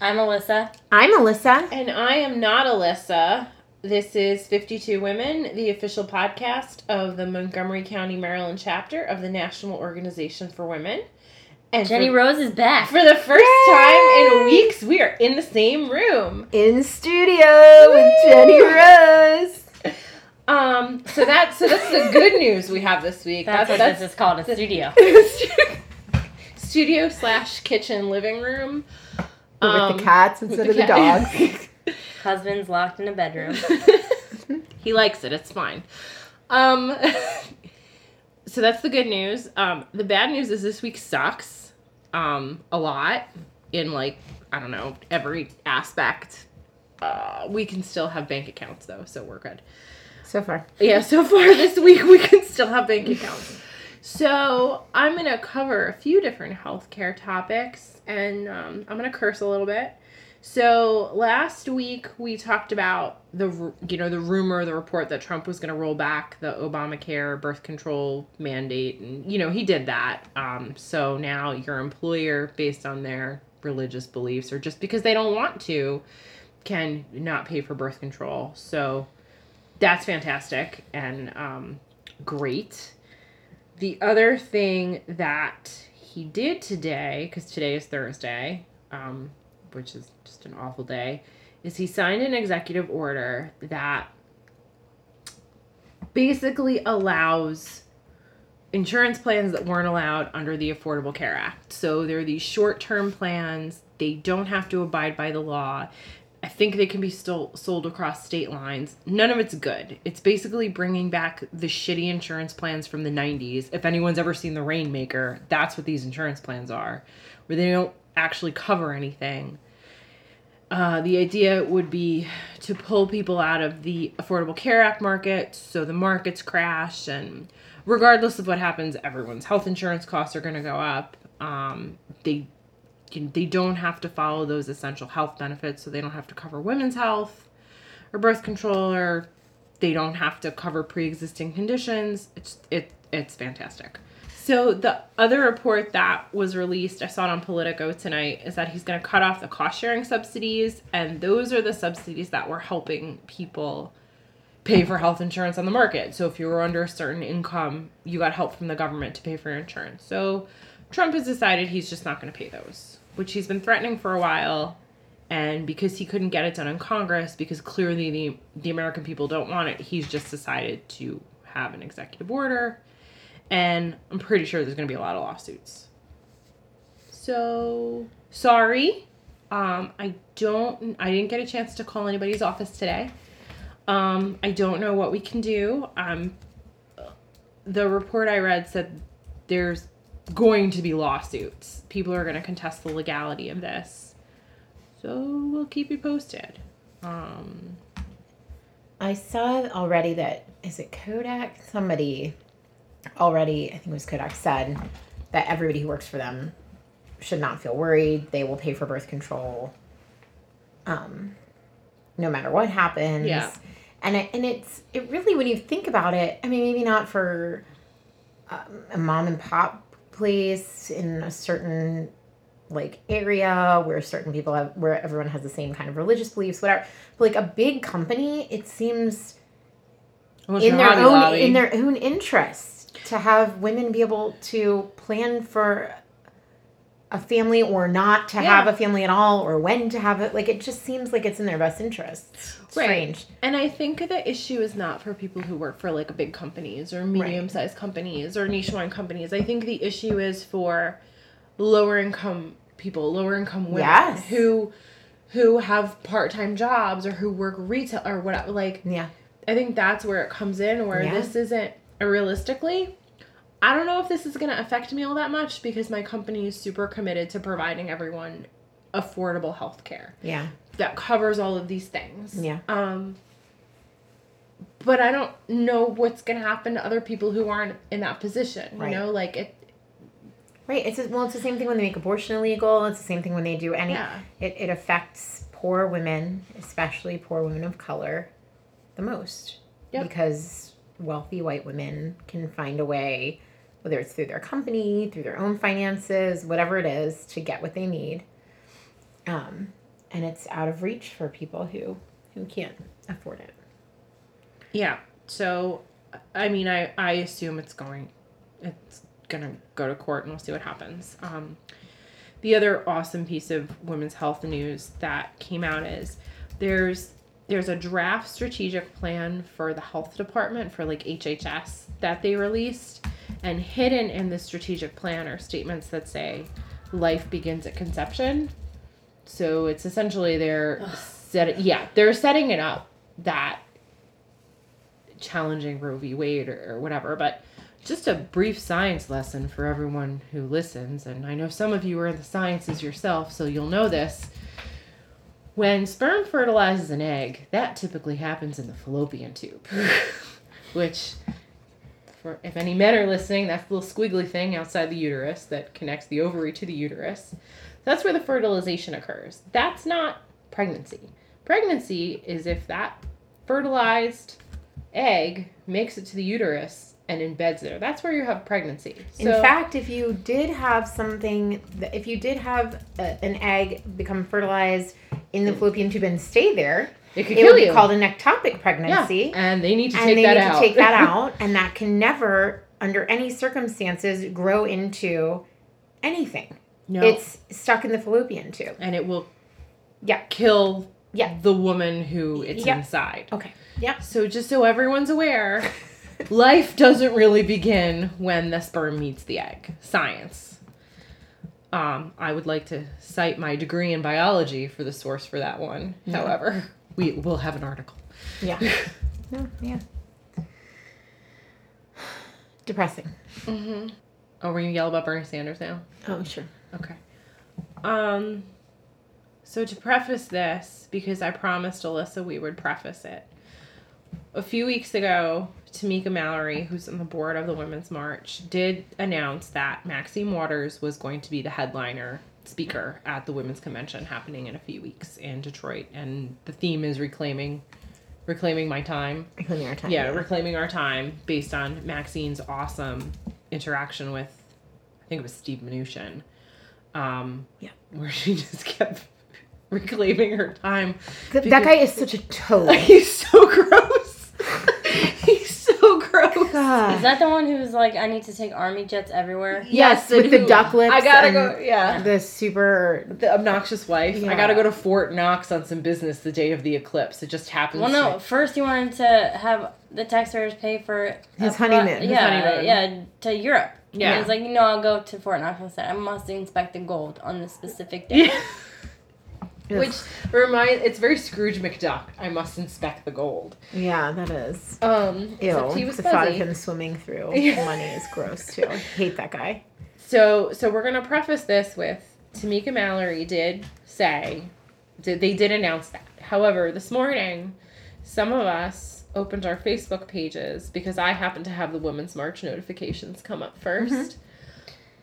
I'm Alyssa. I'm Alyssa. And I am not Alyssa. This is 52 Women, the official podcast of the Montgomery County, Maryland chapter of the National Organization for Women. And Jenny for, Rose is back. For the first Yay! time in weeks, we are in the same room. In studio with Jenny Rose. Um, so that's so that's the good news we have this week. That's, that's what that's, this is called, a the, studio. studio slash kitchen living room. Um, with the um, cats instead the of the dogs. Husband's locked in a bedroom. he likes it. It's fine. Um, so that's the good news. Um, the bad news is this week sucks. Um, a lot in like I don't know every aspect. Uh, we can still have bank accounts though, so we're good. So far. Yeah, so far this week we can still have bank accounts. So I'm gonna cover a few different healthcare topics, and um, I'm gonna curse a little bit. So last week we talked about the you know the rumor, the report that Trump was going to roll back the Obamacare birth control mandate, and you know he did that. Um, so now your employer, based on their religious beliefs or just because they don't want to, can not pay for birth control. So that's fantastic and um, great. The other thing that he did today, because today is Thursday, um, which is just an awful day, is he signed an executive order that basically allows insurance plans that weren't allowed under the Affordable Care Act. So there are these short term plans, they don't have to abide by the law. I think they can be still sold across state lines. None of it's good. It's basically bringing back the shitty insurance plans from the 90s. If anyone's ever seen The Rainmaker, that's what these insurance plans are, where they don't actually cover anything. Uh, the idea would be to pull people out of the Affordable Care Act market so the markets crash, and regardless of what happens, everyone's health insurance costs are going to go up. Um, they they don't have to follow those essential health benefits, so they don't have to cover women's health or birth control, or they don't have to cover pre-existing conditions. It's it it's fantastic. So the other report that was released, I saw it on Politico tonight, is that he's going to cut off the cost sharing subsidies, and those are the subsidies that were helping people pay for health insurance on the market. So if you were under a certain income, you got help from the government to pay for your insurance. So Trump has decided he's just not going to pay those, which he's been threatening for a while. And because he couldn't get it done in Congress, because clearly the the American people don't want it, he's just decided to have an executive order and I'm pretty sure there's going to be a lot of lawsuits. So, sorry. Um, I don't, I didn't get a chance to call anybody's office today. Um, I don't know what we can do. Um, the report I read said there's going to be lawsuits. People are going to contest the legality of this. So we'll keep you posted. Um, I saw already that is it Kodak? Somebody already, I think it was Kodak said that everybody who works for them should not feel worried. They will pay for birth control, um, no matter what happens. Yeah. And it, and it's it really when you think about it. I mean, maybe not for um, a mom and pop place in a certain like area where certain people have where everyone has the same kind of religious beliefs, whatever. But like a big company, it seems in their own in their own interest to have women be able to plan for a family or not to yeah. have a family at all or when to have it like it just seems like it's in their best interest strange right. and i think the issue is not for people who work for like big companies or medium-sized right. companies or niche-one companies i think the issue is for lower income people lower income women yes. who who have part-time jobs or who work retail or whatever like yeah i think that's where it comes in where yeah. this isn't realistically, I don't know if this is going to affect me all that much because my company is super committed to providing everyone affordable health care. Yeah. That covers all of these things. Yeah. Um but I don't know what's going to happen to other people who aren't in that position, right. you know, like it Right. It's well, it's the same thing when they make abortion illegal. It's the same thing when they do any. Yeah. It it affects poor women, especially poor women of color, the most. Yep. Because wealthy white women can find a way, whether it's through their company, through their own finances, whatever it is, to get what they need. Um, and it's out of reach for people who who can't afford it. Yeah. So, I mean, I I assume it's going, it's gonna go to court, and we'll see what happens. Um, the other awesome piece of women's health news that came out is there's there's a draft strategic plan for the health department for like HHS that they released, and hidden in the strategic plan are statements that say life begins at conception. So it's essentially they're set yeah they're setting it up that challenging Roe v. Wade or, or whatever, but just a brief science lesson for everyone who listens. And I know some of you are in the sciences yourself, so you'll know this. When sperm fertilizes an egg, that typically happens in the fallopian tube, which, for if any men are listening, that's the little squiggly thing outside the uterus that connects the ovary to the uterus. That's where the fertilization occurs. That's not pregnancy. Pregnancy is if that fertilized egg makes it to the uterus and embeds there. That's where you have pregnancy. In fact, if you did have something, if you did have a, an egg become fertilized in the mm. fallopian tube and stay there, it could it kill would be you. called an ectopic yeah, pregnancy. and they need to take that out. and take they that need out. to take that out, and that can never, under any circumstances, grow into anything. no, It's stuck in the fallopian tube. and it will Yeah. kill Yeah. the woman who it's Yeah. inside. Okay. Yeah. So just so everyone's aware, life doesn't really begin when the sperm meets the egg. Science. Um, I would like to cite my degree in biology for the source for that one. However, we will have an article. Yeah. No, yeah. Depressing. Mm-hmm. Oh, we're gonna yell about Bernie Sanders now. Oh, sure. Okay. Um. So to preface this, because I promised Alyssa we would preface it. A few weeks ago, Tamika Mallory, who's on the board of the Women's March, did announce that Maxine Waters was going to be the headliner speaker at the Women's Convention happening in a few weeks in Detroit, and the theme is reclaiming, reclaiming my time. Reclaiming our time. Yeah, reclaiming our time based on Maxine's awesome interaction with, I think it was Steve Mnuchin. Um, Yeah. Where she just kept reclaiming her time. That guy is such a toad. He's so gross. He's so gross. Is that the one who's like, I need to take army jets everywhere? Yes, and with the who- duck lips I gotta and- go. Yeah. The super. The obnoxious wife. I gotta go to Fort Knox on some business the day of the eclipse. It just happens. Well, no. to- First, he wanted to have the taxpayers pay for a His fli- honeymoon, his yeah, honeymoon. yeah, to Europe. Yeah. And he's like, you know, I'll go to Fort Knox. I said, I must inspect the gold on this specific day. Yeah. Which remind it's very Scrooge McDuck. I must inspect the gold. Yeah, that is. Um, Ew. he was the thought of him swimming through money is gross too. I hate that guy. So, so we're gonna preface this with Tamika Mallory did say, did they did announce that. However, this morning, some of us opened our Facebook pages because I happen to have the Women's March notifications come up 1st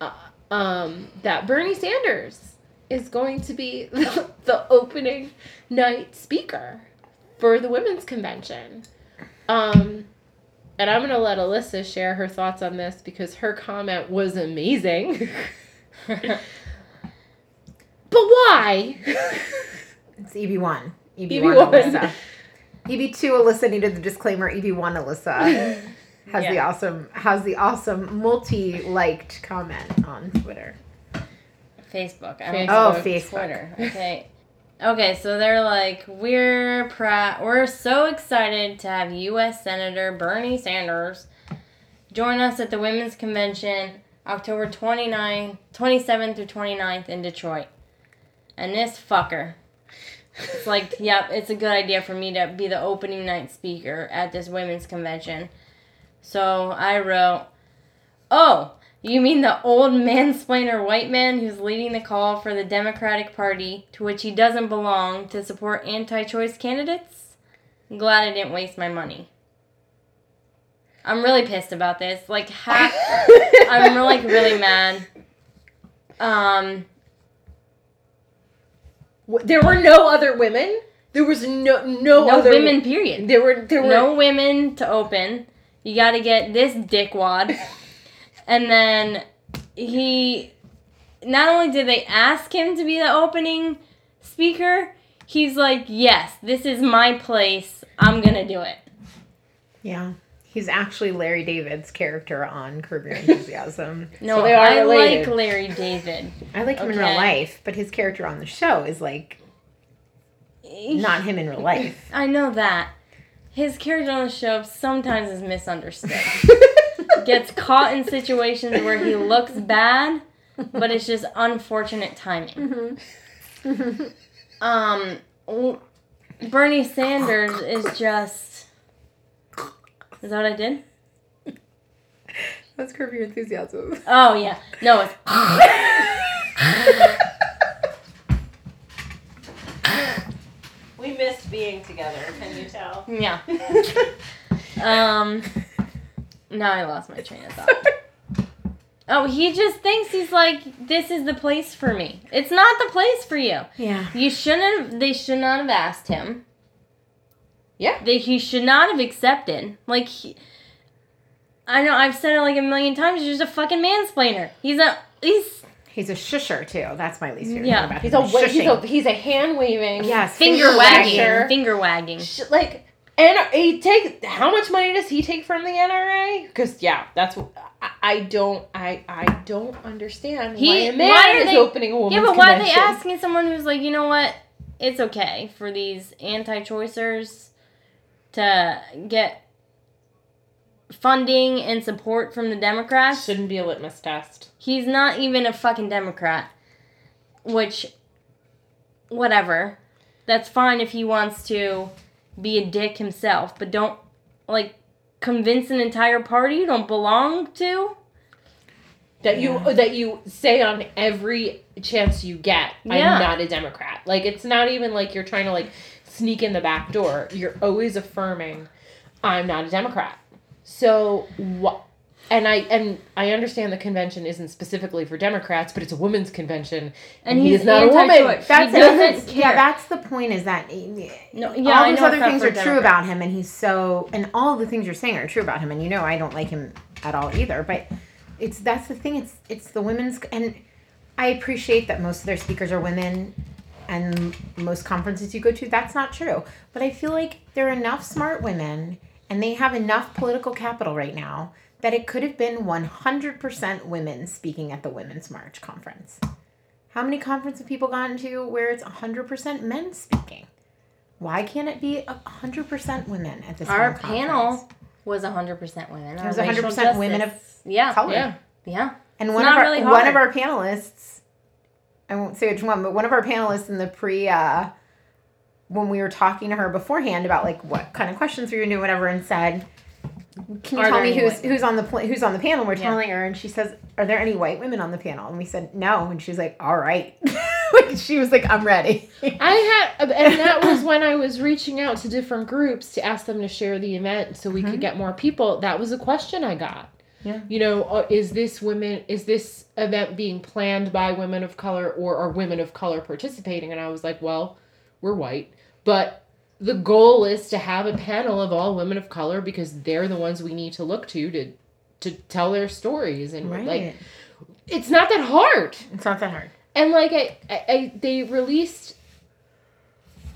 Uh, um, that Bernie Sanders is going to be the, the opening night speaker for the Women's Convention. Um, and I'm gonna let Alyssa share her thoughts on this because her comment was amazing. but why? It's EB one. EB EB one one. Alyssa. EB two Alyssa needed the disclaimer. EB one Alyssa has the awesome has the awesome multi liked comment on Twitter. Facebook. I Facebook. don't Oh, know, Facebook. Twitter. Okay. Okay, so they're like, we're proud, we're so excited to have U.S. Senator Bernie Sanders join us at the Women's Convention October 29th, 27th through 29th in Detroit. And this fucker, it's like, yep, it's a good idea for me to be the opening night speaker at this women's convention. So I wrote, oh, you mean the old mansplainer white man who's leading the call for the Democratic Party, to which he doesn't belong, to support anti choice candidates? I'm glad I didn't waste my money. I'm really pissed about this. Like, half. I'm like really mad. Um, there were no other women. There was no no, no other women, period. There were there were No women to open. You got to get this dickwad. and then he. Not only did they ask him to be the opening speaker, he's like, yes, this is my place. I'm gonna do it. Yeah. He's actually Larry David's character on Curb Your Enthusiasm. No, So they are I related. like Larry David. I like him in real life, but his character on the show is like not him in real life. I know that. His character on the show sometimes is misunderstood. Gets caught in situations where he looks bad, but it's just unfortunate timing. Um, w- Bernie Sanders is just. Is that what I did? That's Curb Your Enthusiasm. Oh yeah, no, it's We missed being together. Can you tell? yeah. Um, now I lost my train of thought. Oh, he just thinks he's like, this is the place for me. It's not the place for you. Yeah. You shouldn't. Have, they should not have asked him. Yeah. They, he should not have accepted. Like, he, I know I've said it like a million times. He's just a fucking mansplainer. He's a he's He's a shusher too. That's my least favorite Yeah. thing about He's him. a, wa- he's a he's a hand waving. yes, finger wagging, wagging. finger wagging. Sh- like and he take how much money does he take from the NRA? Because yeah, that's what I, I don't I I don't understand He- why a man why are is they- opening a woman's Yeah, but why are they asking someone who's like, you know what? It's okay for these anti-choicers to get funding and support from the Democrats. Shouldn't be a litmus test. He's not even a fucking Democrat. Which, whatever. That's fine if he wants to be a dick himself, but don't, like, convince an entire party you don't belong to. That you that you say on every chance you get, Yeah. I'm not a Democrat. Like it's not even like you're trying to like sneak in the back door. You're always affirming, I'm not a Democrat. So what? And I and I understand the convention isn't specifically for Democrats, but it's a women's convention, And he he's is not a woman. That's he doesn't care. yeah. That's the point. Is that No, all yeah, I those know other things for are true about him, and he's so and all the things you're saying are true about him, and you know I don't like him at all either. But it's that's the thing. It's it's the women's and I appreciate that most of their speakers are women, and most conferences you go to that's not true. But I feel like there are enough smart women, and they have enough political capital right now that it could have been 100% women speaking at the Women's March conference. How many conferences have people gone to where it's 100% men speaking? Why can't it be 100% women at this Our panel conference? was 100% women. It was Our 100% women of yeah. color. Yeah. Yeah. And It's one of our really one of our panelists, I won't say which one, but one of our panelists in the pre uh, when we were talking to her beforehand about like what kind of questions we were doing, whatever, and said, "Can you tell me who's who's on the pl- who's on the panel?" We're Yeah. telling her, and she says, "Are there any white women on the panel?" And we said, "No," and she's like, "All right." like she was like, "I'm ready." I had, and that was when I was reaching out to different groups to ask them to share the event so we Mhm. could get more people. That was a question I got. Yeah. You know, uh, is this women? Is this event being planned by women of color, or are women of color participating? And I was like, well, we're white, but the goal is to have a panel of all women of color because they're the ones we need to look to to to tell their stories and right. like it's not that hard. it's not that hard. And like I, I, I they released.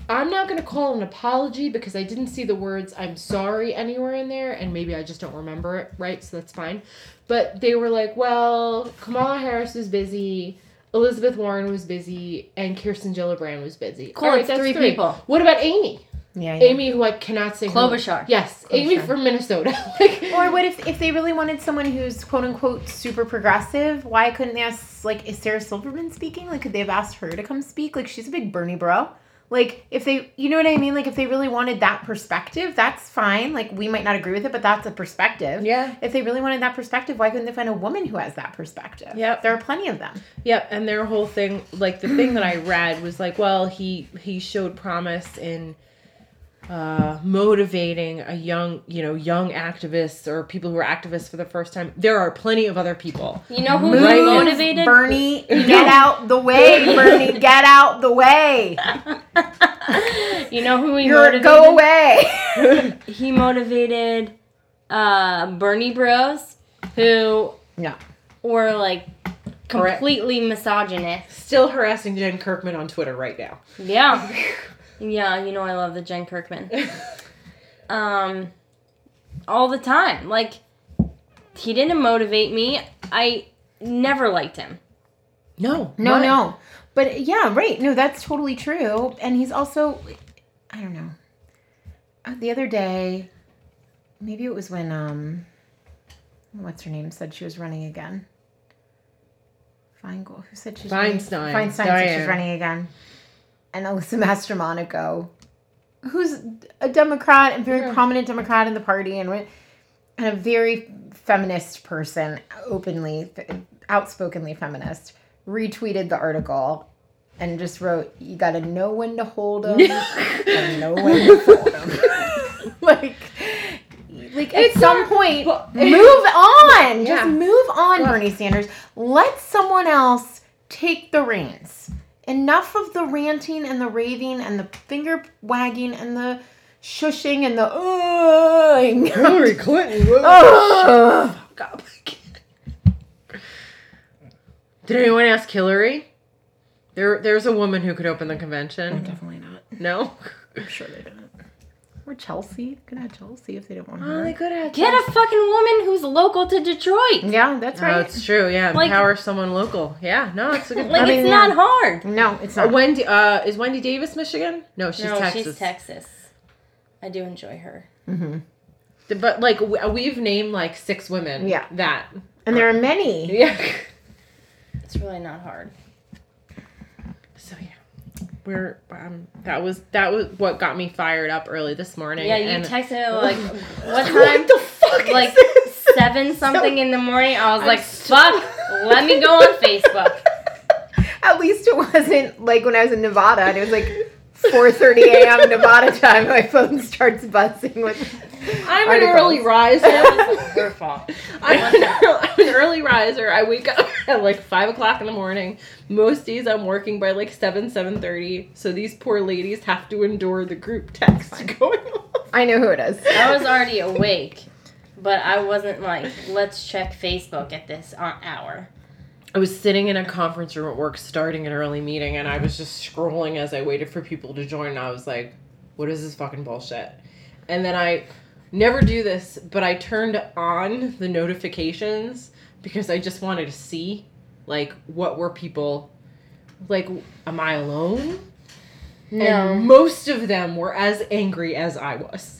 I'm not gonna call it an apology because I didn't see the words "I'm sorry" anywhere in there, and maybe I just don't remember it right, so that's fine. But they were like, "Well, Kamala Harris was busy, Elizabeth Warren was busy, and Kirsten Gillibrand was busy." Cool, All it's three people. What about Amy? Yeah. yeah. Amy, who I cannot say. her- Klobuchar. Yes, Amy from Minnesota. like, Or what if if they really wanted someone who's quote unquote super progressive? Why couldn't they ask like is Sarah Silverman speaking? Like could they have asked her to come speak? Like she's a big Bernie bro. Like if they you know what I mean? Like if they really wanted that perspective, that's fine. Like we might not agree with it, but that's a perspective. yeah. If they really wanted that perspective, why couldn't they find a woman who has that perspective? Yeah. There are plenty of them. Yep, and their whole thing, like the thing that I read was like, well, he he showed promise in uh, motivating a young, you know, young activists or people who are activists for the first time. There are plenty of other people. You know who Move, he motivated? Bernie, get out the way, Bernie, get out the way. you know who he You're motivated? go away. He motivated uh, Bernie Bros, who yeah. were like completely misogynist. Still harassing Jen Kirkman on Twitter right now. Yeah. Yeah, you know I love the Jen Kirkman. Um all the time. Like he didn't motivate me. I never liked him. no, No, what? no. But yeah, right. No, that's totally true. And he's also, I don't know. Uh, The other day, maybe it was when, um, what's her name said she was running again. Feingold. Who said she's Feinstein. Running? Feinstein said she's running again. And Alyssa Mastromonaco, who's a Democrat and very Yeah. prominent Democrat in the party and, and a very feminist person, openly, outspokenly feminist, retweeted the article and just wrote, "You got to know when to hold them and know when to fold them." like, like at some point, move on. Yeah. Just move on, Well- Bernie Sanders. Let someone else take the reins. Enough of the ranting and the raving and the finger wagging and the shushing and the uh, Hillary Clinton. whoa. Ugh. God. Did anyone ask Hillary? There, there's a woman who could open the convention. Definitely not. No. I'm sure they didn't. Or Chelsea. Could have Chelsea if they didn't want Oh, they could have. Get a fucking woman who's local to Detroit. yeah, that's Oh, right. it's true. Yeah, Like- empower someone local. Yeah, no, it's a good. Like I mean, it's yeah. not hard. no, it's Uh, not. Wendy, uh, is Wendy Davis Michigan? No, she's no, Texas. she's Texas. I do enjoy her. hmm But like we've named like six women. Yeah. That. And there are many. Yeah. It's really not hard. So we're um that was that was what got me fired up early this morning. Yeah, you texted like what time? What the fuck? like seven something in the morning. I was I'm like, so- fuck, let me go on Facebook. At least it wasn't like when I was in Nevada and it was like 4:30 a.m. Nevada time. My phone starts buzzing with. I'm an early riser. That was her fault. I'm an, early, I'm an early riser. I wake up at like five o'clock in the morning. Most days I'm working by like seven, seven thirty. So these poor ladies have to endure the group text going on. I know who it is. I was already awake, but I wasn't like, let's check Facebook at this uh, hour. I was sitting in a conference room at work, starting an early meeting, and I was just scrolling as I waited for people to join. And I was like, "What is this fucking bullshit?" And then I never do this, but I turned on the notifications because I just wanted to see, like, what were people like? Am I alone? No. And most of them were as angry as I was.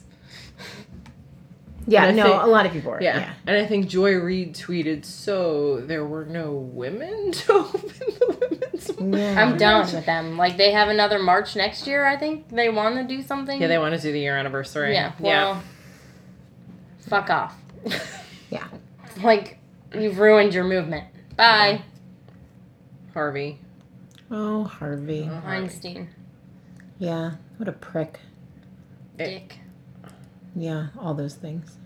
Yeah, I no, think- a lot of people were. Yeah. Yeah. And I think Joy Reid tweeted, so there were no women to open the women's Yeah. I'm done with them. Like they have another march next year. I think they want to do something. Yeah, they want to do the year anniversary. Yeah. Well, fuck off. Yeah. Like you've ruined your movement. Bye, Harvey. Oh, Harvey. Weinstein. Yeah. What a prick. Dick. Yeah, all those things.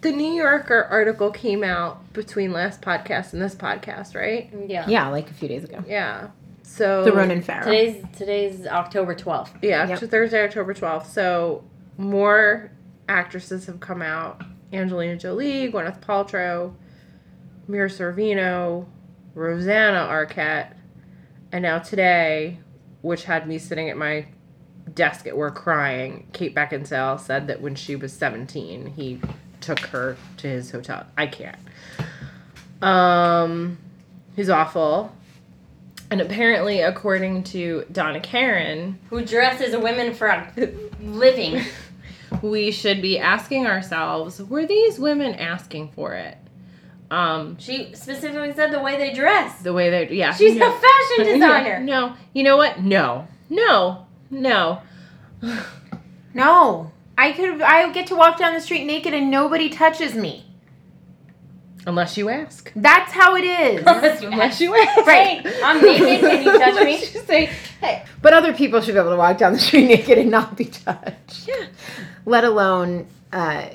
The New Yorker article came out between last podcast and this podcast, right? Yeah. Yeah, like a few days ago. Yeah. So The Ronan Farrow. Today's today's October twelfth. Yeah, Yep. to Thursday, October 12th. So more actresses have come out. Angelina Jolie, Gwyneth Paltrow, Mira Sorvino, Rosanna Arquette, and now today, which had me sitting at my desk at work crying, Kate Beckinsale said that when she was 17, he took her to his hotel. I can't. Um, he's awful. And apparently, according to Donna Karan, Who dresses women for a living? we should be asking ourselves were these women asking for it um She specifically said the way they dress. the way they yeah She's no. a fashion designer. no you know what no no no No. I could I get to walk down the street naked and nobody touches me. unless you ask That's how it is. unless you ask Right. I'm naked. Can you touch me? You say hey but other people should be able to walk down the street naked and not be touched. yeah Let alone uh,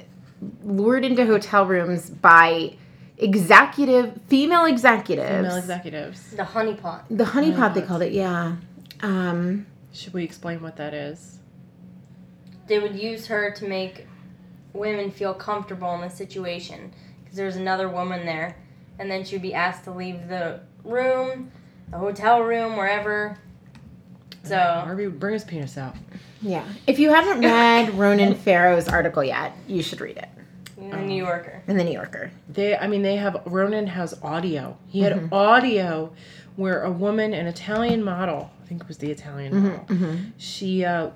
lured into hotel rooms by executive female executives. female executives The honeypot. The honeypot they called it, yeah. Um should we explain what that is They would use her to make women feel comfortable in the situation because there's another woman there, and then she'd be asked to leave the room, the hotel room, wherever. So uh, Harvey would bring his penis out. Yeah. If you haven't read Ronan Farrow's article yet, you should read it In the New um, Yorker. in the New Yorker. They, I mean, they have Ronan has audio. He had mm-hmm. audio where a woman, an Italian model, I think it was the Italian model, she uh,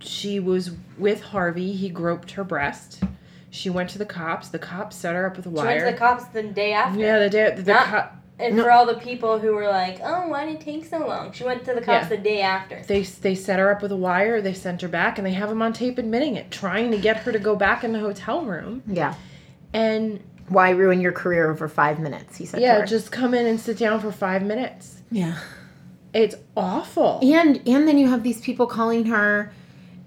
she was with Harvey. He groped her breast. She went to the cops. The cops set her up with a She went wire. to the cops the day after. yeah, the day the, the Not- cop. And No. for all the people who were like, "Oh, why did it take so long?" She went to the cops Yeah. the day after. They they set her up with a wire. They sent her back, and they have him on tape admitting it, trying to get her to go back in the hotel room. Yeah. And Why ruin your career over five minutes? He said. to yeah, her. just come in and sit down for five minutes. yeah. It's awful. And and then you have these people calling her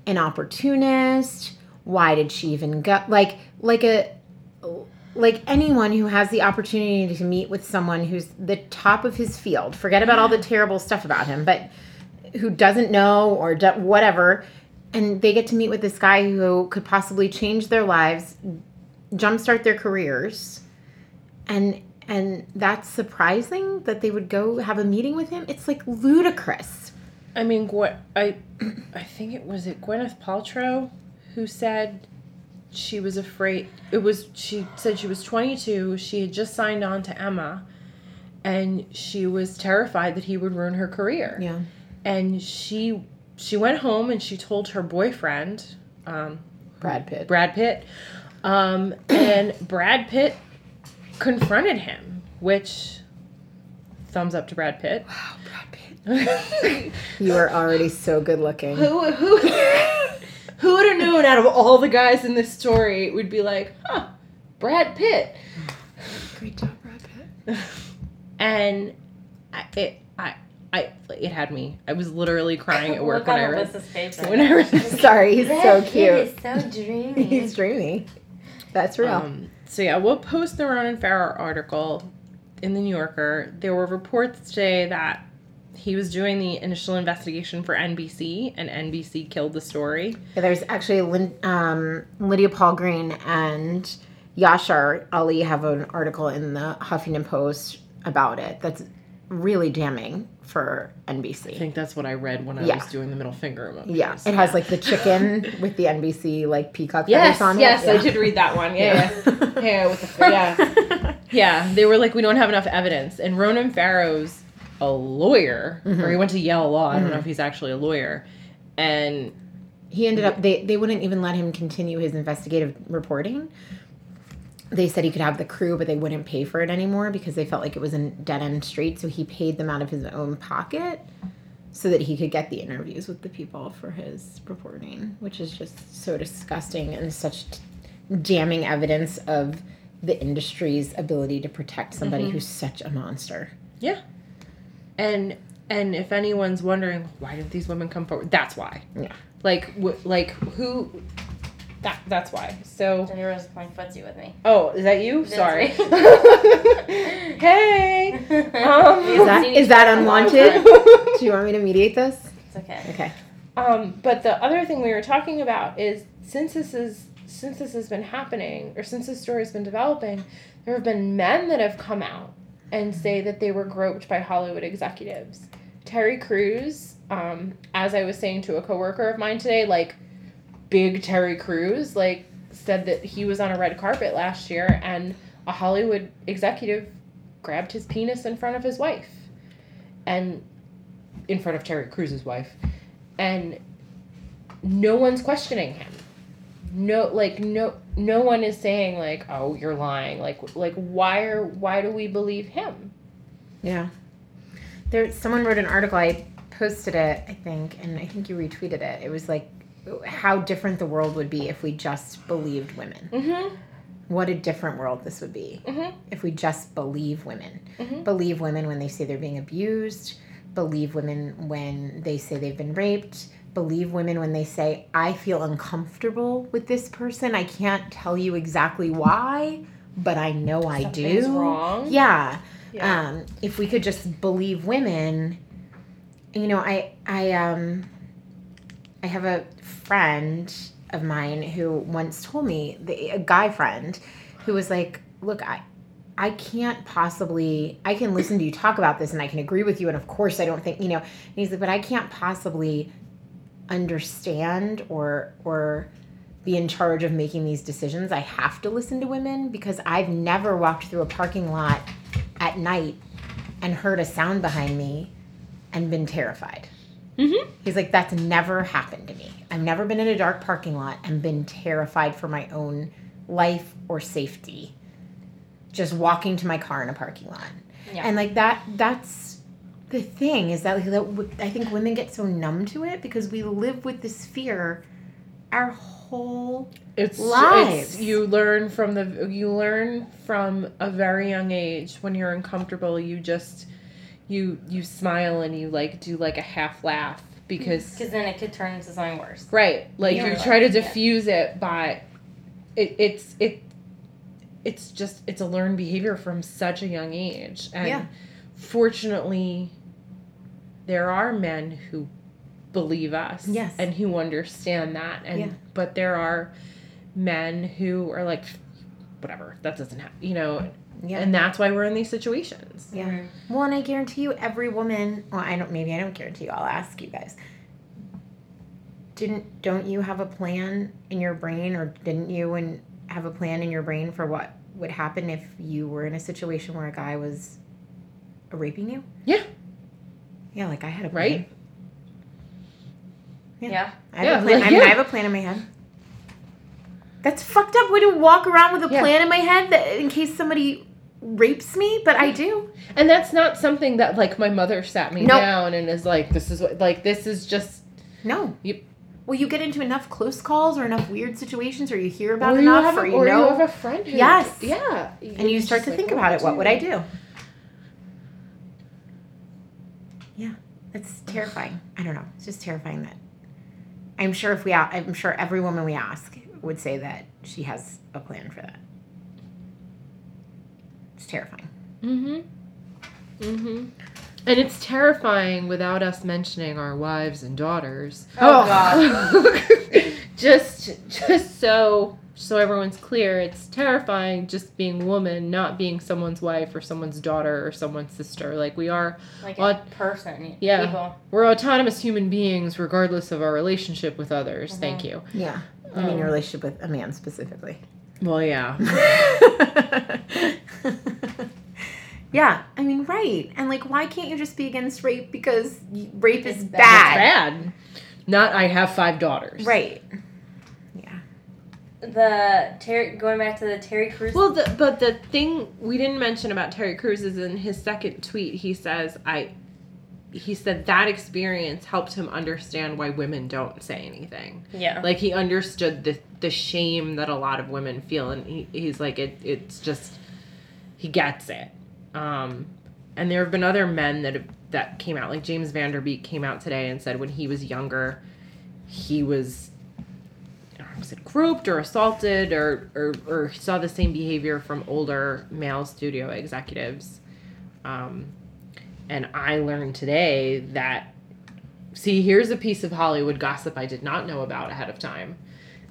an opportunist. Why did she even go? Like like a like anyone who has the opportunity to meet with someone who's the top of his field. Forget about all the terrible stuff about him, but who doesn't know or do, whatever, and they get to meet with this guy who could possibly change their lives, jumpstart their careers, and and that's surprising that they would go have a meeting with him. It's like ludicrous. I mean, Gwen, I, I think it was it Gwyneth Paltrow who said she was afraid. It was she said she was 22. She had just signed on to Emma, and she was terrified that he would ruin her career. Yeah. And she she went home and she told her boyfriend, um, Brad Pitt. Brad Pitt, um, and Brad Pitt confronted him, which thumbs up to Brad Pitt. Wow, Brad Pitt. You are already so good looking. who who who would have known out of all the guys in this story it would be like, huh, Brad Pitt. Great job, Brad Pitt. And I, it I I it had me. I was literally crying at work when I read Alyssa's face when I read Sorry, he's so Brad Pitt cute. is so dreamy. He's dreamy. That's real. Um, so yeah, we'll post the Ronan Farrow article in the New Yorker. There were reports today that he was doing the initial investigation for NBC, and NBC killed the story. Yeah, there's actually Lyn- um, Lydia Polgreen and Yashar Ali have an article in the Huffington Post about it that's really damning for NBC. I think that's what I read when I Yeah. was doing the middle finger emojis. Yeah, it has like the chicken with the NBC like peacock Yes, on yes, it. I did read that one. Yeah, yeah, yeah. With the yeah, yeah. They were like, we don't have enough evidence, and Ronan Farrow's a lawyer, or he mm-hmm. went to Yale Law. I don't know if mm-hmm. he's actually a lawyer, and he ended up they they wouldn't even let him continue his investigative reporting they said he could have the crew but they wouldn't pay for it anymore because they felt like it was a dead end street so he paid them out of his own pocket so that he could get the interviews with the people for his reporting which is just so disgusting and such damning evidence of the industry's ability to protect somebody mm-hmm. who's such a monster yeah, and and if anyone's wondering why didn't these women come forward, that's why. Yeah. Like, wh- like who? That that's why. So. Jenny Rose is playing footsie with me. Oh, is that you? That's Sorry. hey. Um, is that is that unwanted do you want me to mediate this It's okay. okay Um, but the other thing we were talking about is since this is since this has been happening, or since this story has been developing, there have been men that have come out and say that they were groped by Hollywood executives. Terry Crews, um, as I was saying to a coworker of mine today, like big Terry Crews, like said that he was on a red carpet last year and a Hollywood executive grabbed his penis in front of his wife. And in front of Terry Crews' wife. And no one's questioning him. No like no no one is saying like, "Oh, you're lying." Like like why are why do we believe him? Yeah. There someone wrote an article, I posted it, I think, and I think you retweeted it. It was like how different the world would be if we just believed women. Mhm. What a different world this would be Mhm. if we just believe women. Mhm. Believe women when they say they're being abused, believe women when they say they've been raped, believe women when they say I feel uncomfortable with this person. I can't tell you exactly why, but I know I do. wrong. Yeah Yeah. um, if we could just believe women you know i i um i have a friend of mine who once told me the, a guy friend who was like look i I can't possibly I can listen to you talk about this and I can agree with you and of course I don't think you know and he's like but I can't possibly understand or or be in charge of making these decisions. I have to listen to women because I've never walked through a parking lot at night and heard a sound behind me and been terrified. Mm-hmm. He's like, that's never happened to me. I've never been in a dark parking lot and been terrified for my own life or safety. Just walking to my car in a parking lot. Yeah. And like that, that's the thing is that, like, that w- I think women get so numb to it because we live with this fear our whole It's, Lives. it's you learn from the you learn from a very young age when you're uncomfortable you just you you smile and you like do like a half laugh because Because then it could turn into something worse. right like Yeah. you try to Yeah. diffuse it by it, it's it it's just it's a learned behavior from such a young age and Yeah. fortunately there are men who believe us Yes. and who understand that and Yeah. but there are men who are like whatever that doesn't happen you know yeah. and that's why we're in these situations Yeah. Mhm. Well, and I guarantee you, every woman. Well, I don't. Maybe I don't guarantee you. I'll ask you guys. Didn't don't you have a plan in your brain, or didn't you and have a plan in your brain for what would happen if you were in a situation where a guy was raping you? Yeah. Yeah, like I had a plan. Right? Yeah. Yeah. I have Yeah, a plan. like, I mean, yeah. I have a plan in my head. That's fucked up. Way to walk around with a Yeah. plan in my head that in case somebody rapes me, but I do. and that's not something that like my mother sat me Nope. down and is like this is what like this is just No. Yep. Well, you get into enough close calls or enough weird situations, or you hear about or you enough, have or you or know, you have a friend who Yes. yeah and you start to like, think about it. What would I do? Yeah, it's terrifying. I don't know. It's just terrifying that. I'm sure if we, I'm sure every woman we ask would say that she has a plan for that. It's terrifying. Mm-hmm. Mm-hmm. And it's terrifying without us mentioning our wives and daughters. Oh, God. just just so so everyone's clear, it's terrifying just being woman, not being someone's wife or someone's daughter or someone's sister. Like we are Like Well, a person. yeah. People. we're autonomous human beings regardless of our relationship with others. Thank you. Yeah, I mean Um, your relationship with a man specifically. Well, yeah. yeah, I mean, right. And like, why can't you just be against rape because rape It's is bad. bad? Bad. Not I have five daughters. Right. Yeah. The Terry going back to the Terry Crews. Well, the, but the thing we didn't mention about Terry Crews is in his second tweet, he says, I, he said that experience helped him understand why women don't say anything. yeah. Like he understood the, the shame that a lot of women feel. And he, he's like, it, it's just, he gets it. Um, and there have been other men that have, that came out, like James Van Der Beek came out today and said when he was younger, he was was it groped or assaulted or, or or saw the same behavior from older male studio executives um, and i learned today that see here's a piece of hollywood gossip i did not know about ahead of time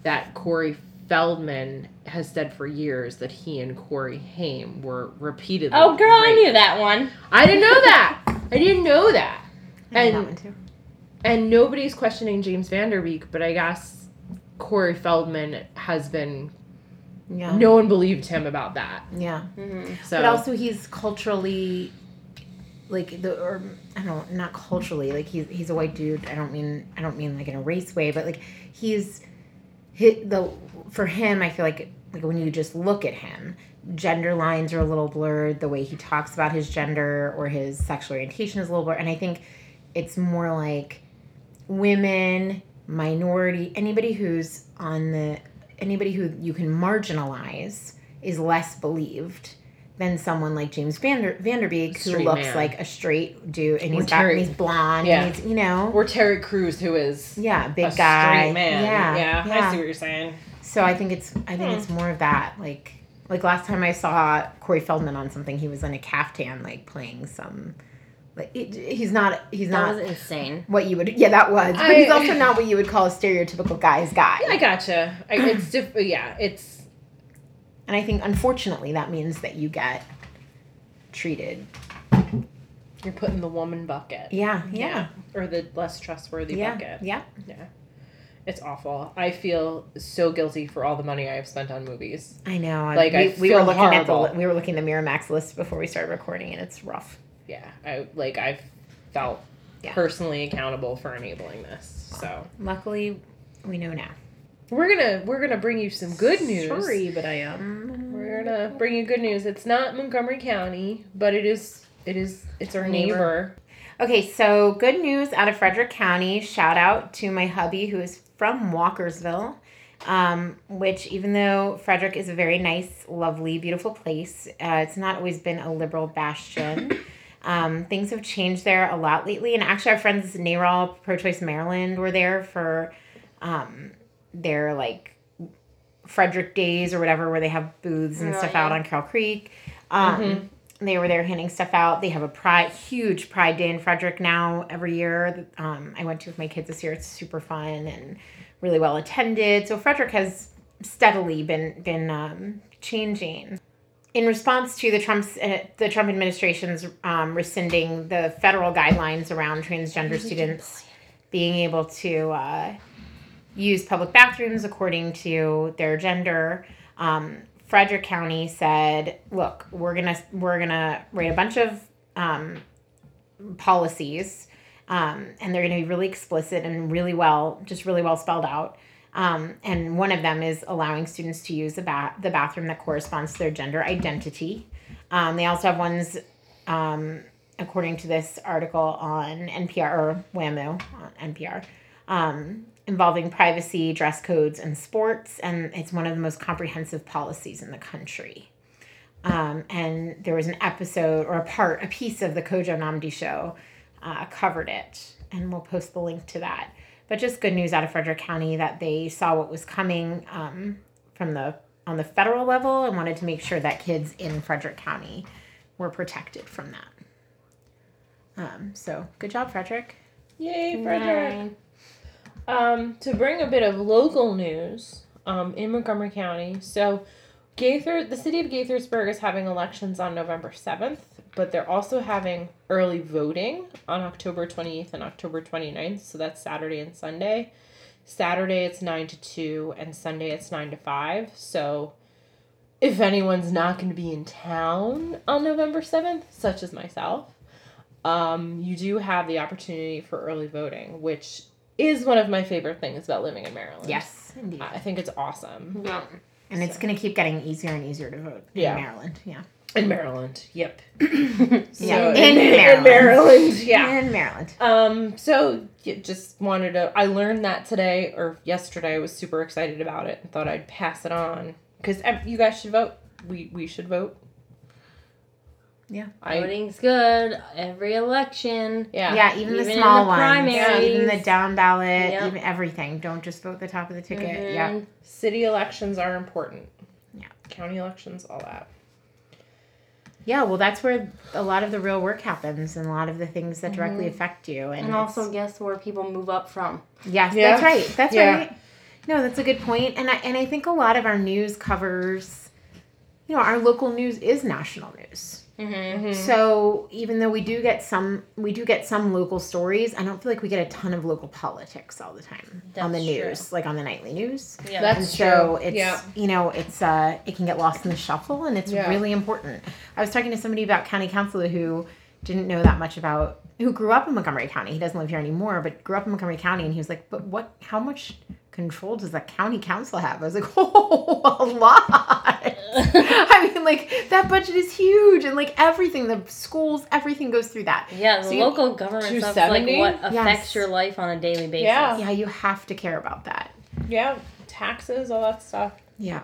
that corey feldman has said for years that he and corey haim were repeatedly oh, girl, I knew that one. i didn't know that i didn't know that I know that And- one too. and nobody's questioning James Van Der Beek, but I guess Corey Feldman has been. Yeah. No one believed him about that. Yeah. Mm-hmm. So But also, he's culturally, like the or I don't know, not culturally like he's he's a white dude. I don't mean I don't mean like in a race way, but like he's hit the for him. I feel like like when you just look at him, gender lines are a little blurred. The way he talks about his gender or his sexual orientation is a little blurred, and I think it's more like women, minority, anybody who's on the anybody who you can marginalize is less believed than someone like James Vander Vanderbeek who Straight looks man. like a straight dude and he's, he's got Terry- and he's blonde Yeah. and he's you know or Terry Crews, who is yeah big a guy straight man. yeah yeah, yeah. I see what you're saying. so I think it's I think it's hmm. more of that like like last time I saw Corey Feldman on something he was in a caftan like playing some like it, he's not he's That not was insane. what you would yeah that was but I- he's also not what you would call a stereotypical guy's guy I gotcha. I, it's diff- yeah, it's And I think, unfortunately, that means that you get treated. You're put in the woman bucket. Yeah, yeah, Or the less trustworthy yeah, bucket. yeah. Yeah. It's awful. I feel so guilty for all the money I have spent on movies. I know. Like, we, I we were looking at the horrible. we were looking at the Miramax list before we started recording, and it's rough. Yeah, I like I've felt Yeah. personally accountable for enabling this. So Luckily, we know now. We're gonna we're gonna bring you some good news. Sorry, but I am. We're gonna bring you good news. It's not Montgomery County, but it is it is it's our Neighbor. neighbor. Okay, so good news out of Frederick County. Shout out to my hubby who is from Walkersville, um, which, even though Frederick is a very nice, lovely, beautiful place, uh, it's not always been a liberal bastion. um, things have changed there a lot lately. And actually, our friends NARAL Pro Choice Maryland were there for um, their like Frederick Days or whatever, where they have booths and Oh, stuff yeah. out on Carroll Creek. Um, They were there handing stuff out. They have a pride, huge Pride Day in Frederick now every year. Um, I went to with my kids this year. It's super fun and really well attended. So Frederick has steadily been been um, changing. In response to the Trump's uh, the Trump administration's um, rescinding the federal guidelines around transgender students being able to uh, use public bathrooms according to their gender. Um, Frederick County said, "Look, we're gonna we're gonna write a bunch of um, policies, um, and they're gonna be really explicit and really well, just really well spelled out. Um, and one of them is allowing students to use the ba- the bathroom that corresponds to their gender identity. Um, they also have ones." Um, according to this article on NPR or WAMU on NPR, um, involving privacy, dress codes, and sports, and it's one of the most comprehensive policies in the country. Um, and there was an episode or a part, a piece of the Kojo Nnamdi show uh, covered it, and we'll post the link to that. But just good news out of Frederick County that they saw what was coming um, from the on the federal level and wanted to make sure that kids in Frederick County were protected from that. Um, so good job, Frederick. Yay, Frederick. Um, to bring a bit of local news, um, in Montgomery County. So Gaither the city of Gaithersburg is having elections on November seventh, but they're also having early voting on October twenty eighth and October 29th. So that's Saturday and Sunday. Saturday it's nine to two and Sunday it's nine to five. So if anyone's not going to be in town on November 7th, such as myself, um, you do have the opportunity for early voting, which is one of my favorite things about living in Maryland. Yes, indeed. I think it's awesome. Yeah. And it's going to keep getting easier and easier to vote Yeah. in Maryland. Yeah. In Maryland, yep. Yeah, So, in in, Maryland. Maryland, yeah. In Maryland. Um, so you just wanted to. I learned that today or yesterday. I was super excited about it and thought I'd pass it on because you guys should vote. We we should vote. Yeah. I Voting's good. Every election. yeah Yeah, even, Even the in small the ones. primaries. Even the down ballot, Yep. even everything. Don't just vote the top of the ticket. Yeah. Mhm. City elections are important. Yeah. County elections, all that. Yeah, well, that's where a lot of the real work happens and a lot of the things that directly affect you. And, And also guess where people move up from. Yes, Yeah. that's right. That's Yeah. right. No, that's a good. And I and I think a lot of our news covers you know, our local news is national news. Mm-hmm. So even though we do get some we do get some local stories, I don't feel like we get a ton of local politics all the time on the That's true. news, like on the nightly news. Yeah. That's and so true. it's Yeah. you know it's uh it can get lost in the shuffle and it's Yeah. really important i was talking to somebody about county council who didn't know that much about who grew up in montgomery county he doesn't live here anymore but grew up in montgomery county and he was like but what how much control does the county council have i was like oh a lot i mean like that budget is huge and like everything the schools everything goes through that Yeah, the So you- local government stuff's like what affects Yes. your life on a daily basis. Yeah. yeah you have to care about that Yeah, taxes, all that stuff. yeah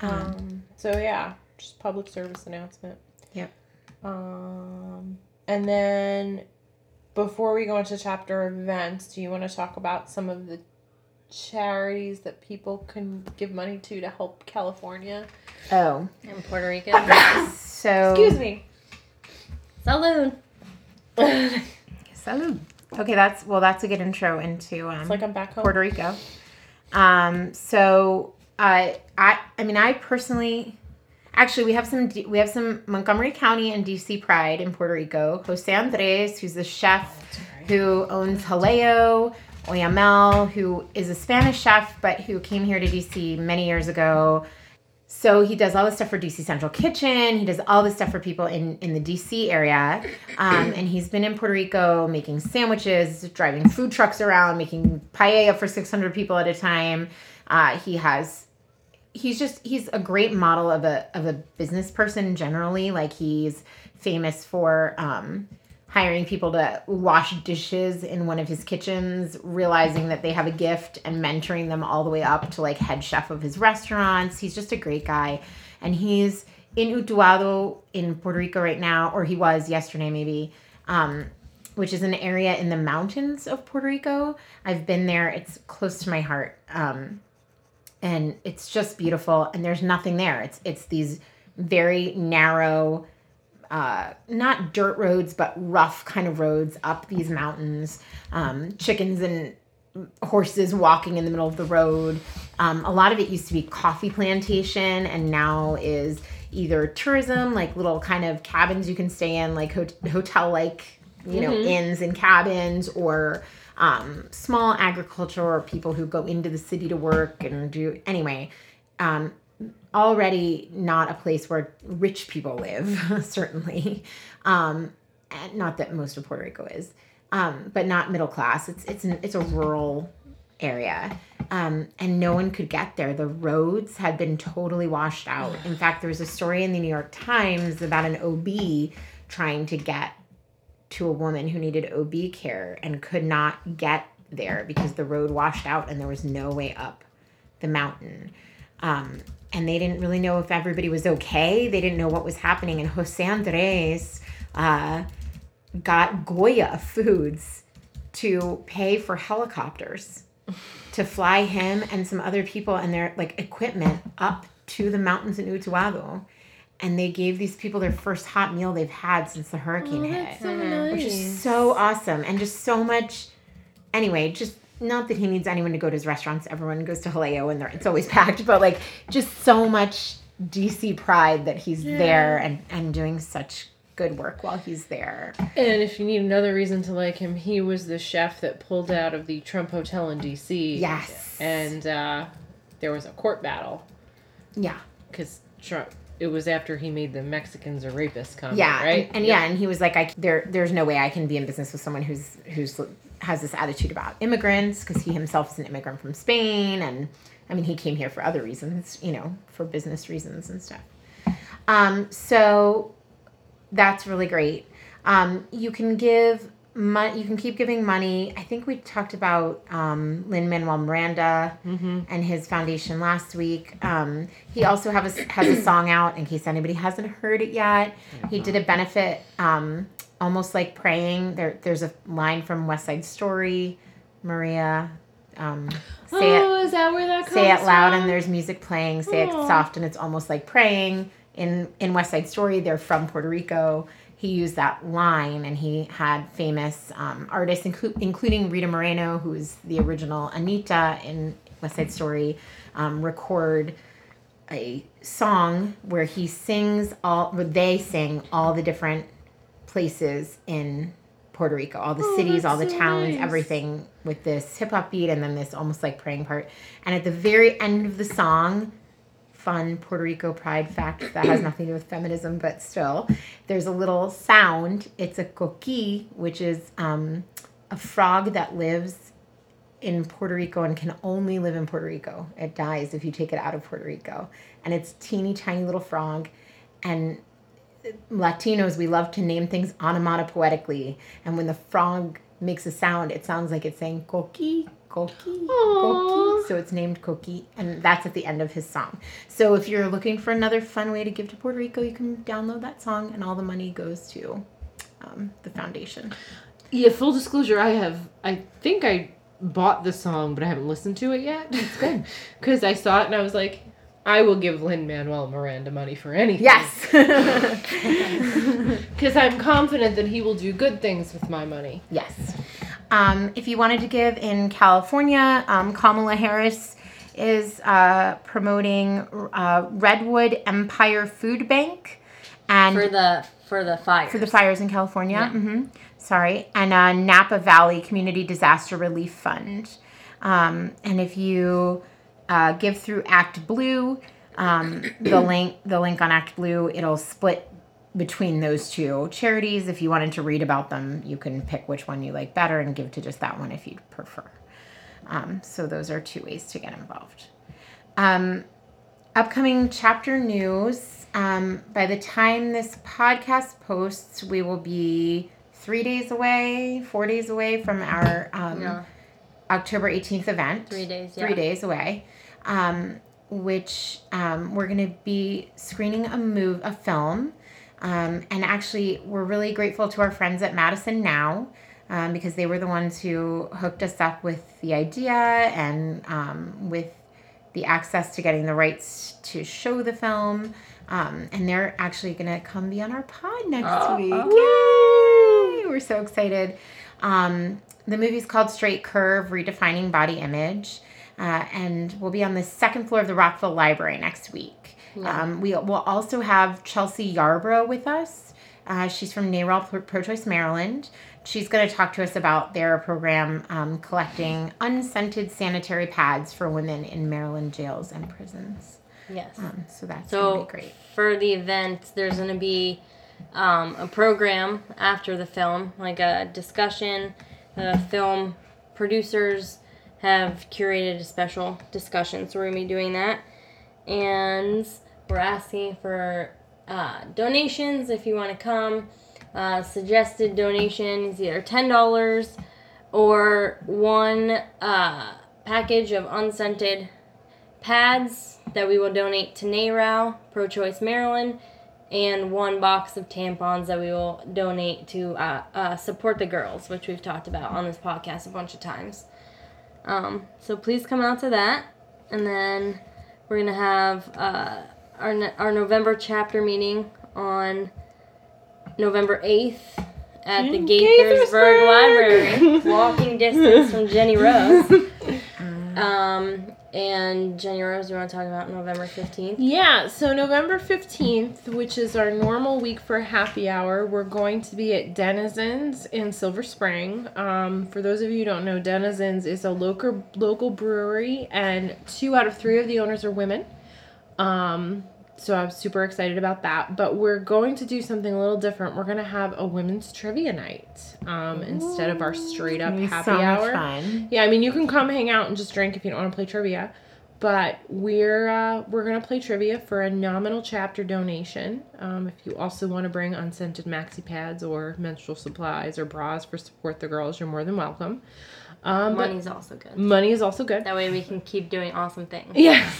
Um, so yeah, just public service announcement. Yep. Um, and then before we go into chapter events, do you want to talk about some of the charities that people can give money to to help California? oh In Puerto Rico. so Excuse me. Salud. Salud. Okay, that's well. That's a good intro into um, It's like I'm back home. Puerto Rico. Um, so I, I, I mean, I personally, Actually, we have some D- we have some Montgomery County and DC Pride in Puerto Rico. Jose Andres, who's the chef who owns Jaleo, Oyamel, who is a Spanish chef but who came here to DC many years ago. So he does all this stuff for DC Central Kitchen. He does all this stuff for people in in the DC area, um, and he's been in Puerto Rico making sandwiches, driving food trucks around, making paella for six hundred people at a time. Uh, he has he's just he's a great model of a of a business person generally. Like he's famous for um, hiring people to wash dishes in one of his kitchens, realizing that they have a gift and mentoring them all the way up to like head chef of his restaurants. He's just a great guy, and he's in Utuado in Puerto Rico right now, or he was yesterday maybe. Um, which is an area in the mountains of Puerto Rico. I've been there. It's close to my heart. Um, and it's just beautiful and there's nothing there it's it's these very narrow uh, not dirt roads but rough kind of roads up these mountains. Um, chickens and horses walking in the middle of the road. Um, a lot of it used to be coffee plantation and now is either tourism like little kind of cabins you can stay in like hotel like you know inns and cabins or um, small agriculture or people who go into the city to work and do anyway um, already not a place where rich people live certainly. Um, not that most of puerto rico is. Um, but not middle class. It's it's an, it's a rural area. Um, and no one could get there. The roads had been totally washed out. In fact there was a story in the new york times about an ob trying to get to a woman who needed OB care and could not get there because the road washed out and there was no way up the mountain. Um, and they didn't really know if everybody was okay. They didn't know what was happening. And Jose Andres uh, got Goya Foods to pay for helicopters to fly him and some other people and their like equipment up to the mountains in Utuado and they gave these people their first hot meal they've had since the hurricane hit, so nice. which is so awesome and just so much. Anyway, just not that he needs anyone to go to his restaurants. Everyone goes to Jaleo and it's always packed, but like just so much DC pride that he's Yeah. there and and doing such good work while he's there. And if you need another reason to like him, he was the chef that pulled out of the Trump Hotel in D.C. Yes. And uh, there was a court battle Yeah. because Trump. It was after he made the Mexicans a rapist comment, Yeah, right? and, and yeah, and he was like, I there, there's no way I can be in business with someone who's who's has this attitude about immigrants because he himself is an immigrant from Spain, and I mean he came here for other reasons, you know, for business reasons and stuff. Um, so that's really great. Um, you can give money. You can keep giving money. I think we talked about um, Lin Manuel Miranda and his foundation last week. Um, he also have a, has a song out in case anybody hasn't heard it yet. He did a benefit, um, almost like praying. There, there's a line from West Side Story, Maria. Um, say it oh, is that where that comes say it loud from? and there's music playing say it soft and it's almost like praying in in west side story they're from puerto rico he used that line and he had famous um, artists inclu- including rita moreno who's the original anita in west side story um, record a song where he sings all where they sing all the different places in Puerto Rico, all the Oh, cities, all the so towns, nice. everything with this hip hop beat and then this almost like praying part. And at the very end of the song, fun Puerto Rico pride fact that has nothing to do with feminism, but still, there's a little sound. It's a coqui, which is um, a frog that lives in Puerto Rico and can only live in Puerto Rico. It dies if you take it out of Puerto Rico. And it's teeny tiny little frog. And Latinos, we love to name things onomatopoetically. And when the frog makes a sound, it sounds like it's saying coqui, coqui, coqui. So it's named Coqui. And that's at the end of his song. So if you're looking for another fun way to give to Puerto Rico, you can download that song and all the money goes to um, the foundation. Yeah, full disclosure, I have. I think I bought the song, but I haven't listened to it yet. It's good. because I saw it and I was like, I will give Lin Manuel Miranda money for anything. Yes. because I'm confident that he will do good things with my money. Yes. Um, if you wanted to give in California, um, Kamala Harris is uh, promoting uh, Redwood Empire Food Bank and For the for the fire. for the fires in California. Yeah. hmm Sorry, and uh, Napa Valley Community Disaster Relief Fund. Um, and if you uh, give through Act Blue, um, the link the link on Act Blue it'll split between those two charities. If you wanted to read about them, you can pick which one you like better and give to just that one if you'd prefer. Um, so those are two ways to get involved. Um, upcoming chapter news. Um, by the time this podcast posts, we will be three days away, four days away from our um, Yeah. October 18th event. Three days, yeah. Three days away. Um, which um, we're going to be screening a move, a film. Um, and actually, we're really grateful to our friends at Madison Now um, because they were the ones who hooked us up with the idea and um, with the access to getting the rights to show the film. Um, and they're actually going to come be on our pod next Oh, week. Yay! We're so excited. The movie's called Straight Curve Redefining Body Image. Uh, and we'll be on the second floor of the Rockville Library next week. Um, we will also have Chelsea Yarbrough with us. Uh, she's from NARAL Pro- Choice, Maryland. She's going to talk to us about their program um, collecting unscented sanitary pads for women in Maryland jails and prisons. Yes. Um, so that's going So to be great. for the event, there's going to be um, a program after the film, like a discussion. The film producers have curated a special discussion, so we're going to be doing that. And we're asking for uh, donations if you want to come. Uh, suggested donation is either $10 or one uh, package of unscented pads that we will donate to NARAL, Pro Choice Maryland, and one box of tampons that we will donate to uh, uh, support the girls, which we've talked about on this podcast a bunch of times. Um, so please come out to that, and then we're gonna have uh, our our November chapter meeting on November eighth at the Gaithersburg Gaithersburg. Library, walking distance from Jenny Rose. Um, and Jenny Rose, you want to talk about November 15th? Yeah, so November 15th, which is our normal week for happy hour, we're going to be at Denizens in Silver Spring. Um, for those of you who don't know, Denizens is a local local brewery, and two out of three of the owners are women. Um, so I'm super excited about that. But we're going to do something a little different. We're going to have a women's trivia night um, instead of our straight up happy so hour. fun. Yeah, I mean you can come hang out and just drink if you don't want to play trivia, but we're uh, we're gonna play trivia for a nominal chapter donation. Um, if you also want to bring unscented maxi pads or menstrual supplies or bras for support the girls, you're more than welcome. Um, Money's also good. money is also good. That way we can keep doing awesome things. Yes.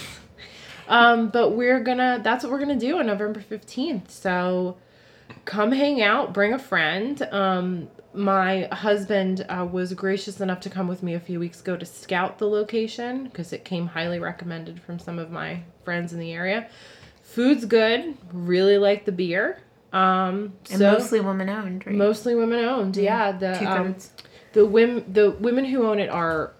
Um, but we're gonna that's what we're gonna do on November 15th. So come hang out, bring a friend. Um, my husband uh, was gracious enough to come with me a few weeks ago to scout the location because it came highly recommended from some of my friends in the area. Food's good. Really like the beer. Um, And so mostly woman owned, right? mostly women owned. Yeah, the Two um, the women the women who own it are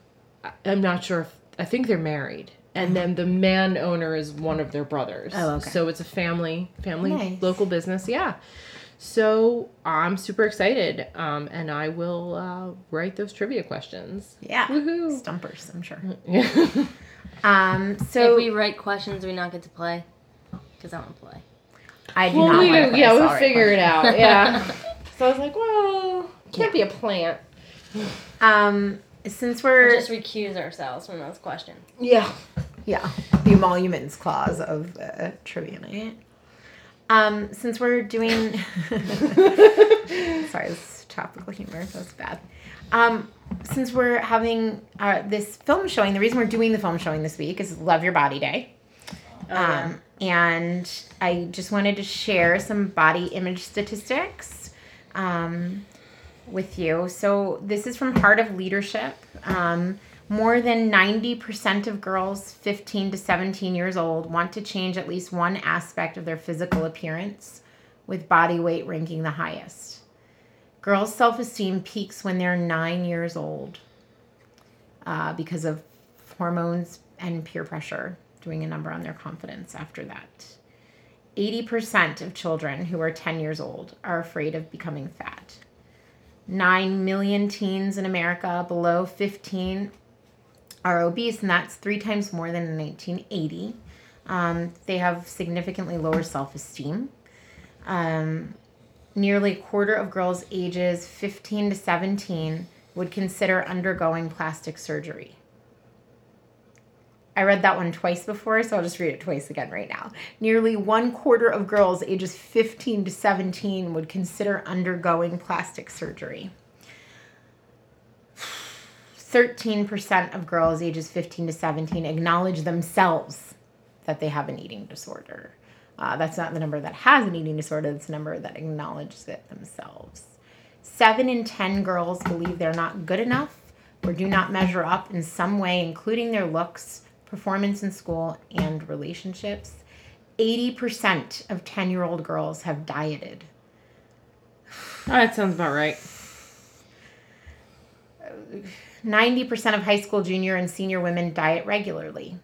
i'm not sure if i think they're married and then the man owner is one of their brothers Oh, okay. so it's a family family Nice. local business yeah so i'm super excited um, and i will uh, write those trivia questions yeah. Woohoo. Stumpers, I'm sure. yeah Um, So so if we write questions, we not get to play. Because I want to play. I do well, not we, want to yeah we'll figure it out yeah so i was like well can't be a plant Um, since We'll we're just recuse ourselves from those questions. yeah yeah the emoluments clause of the trivia night. Um, since we're doing sorry, this topical humor. That's bad. Um, since we're having uh, this film showing, the reason we're doing the film showing this week is Love Your Body Day. Oh, Um, and I just wanted to share some body image statistics um, with you. So, this is from Heart of Leadership. Um, more than 90% of girls 15 to 17 years old want to change at least one aspect of their physical appearance, with body weight ranking the highest. Girls' self esteem peaks when they're nine years old uh, because of hormones and peer pressure doing a number on their confidence after that. 80% of children who are 10 years old are afraid of becoming fat. 9 million teens in America below 15 are obese, and that's three times more than in 1980. Um, they have significantly lower self esteem. Um, nearly a quarter of girls ages 15 to 17 would consider undergoing plastic surgery. I read that one twice before, so I'll just read it twice again right now. Nearly one quarter of girls ages 15 to 17 would consider undergoing plastic surgery. 13% of girls ages 15 to 17 acknowledge themselves that they have an eating disorder. Uh, that's not the number that has an eating disorder, it's the number that acknowledges it themselves. Seven in 10 girls believe they're not good enough or do not measure up in some way, including their looks, performance in school, and relationships. 80% of 10 year old girls have dieted. Oh, that sounds about right. 90% of high school junior and senior women diet regularly.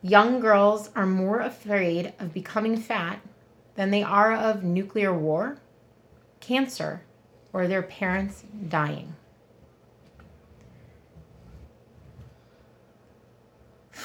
Young girls are more afraid of becoming fat than they are of nuclear war, cancer, or their parents dying.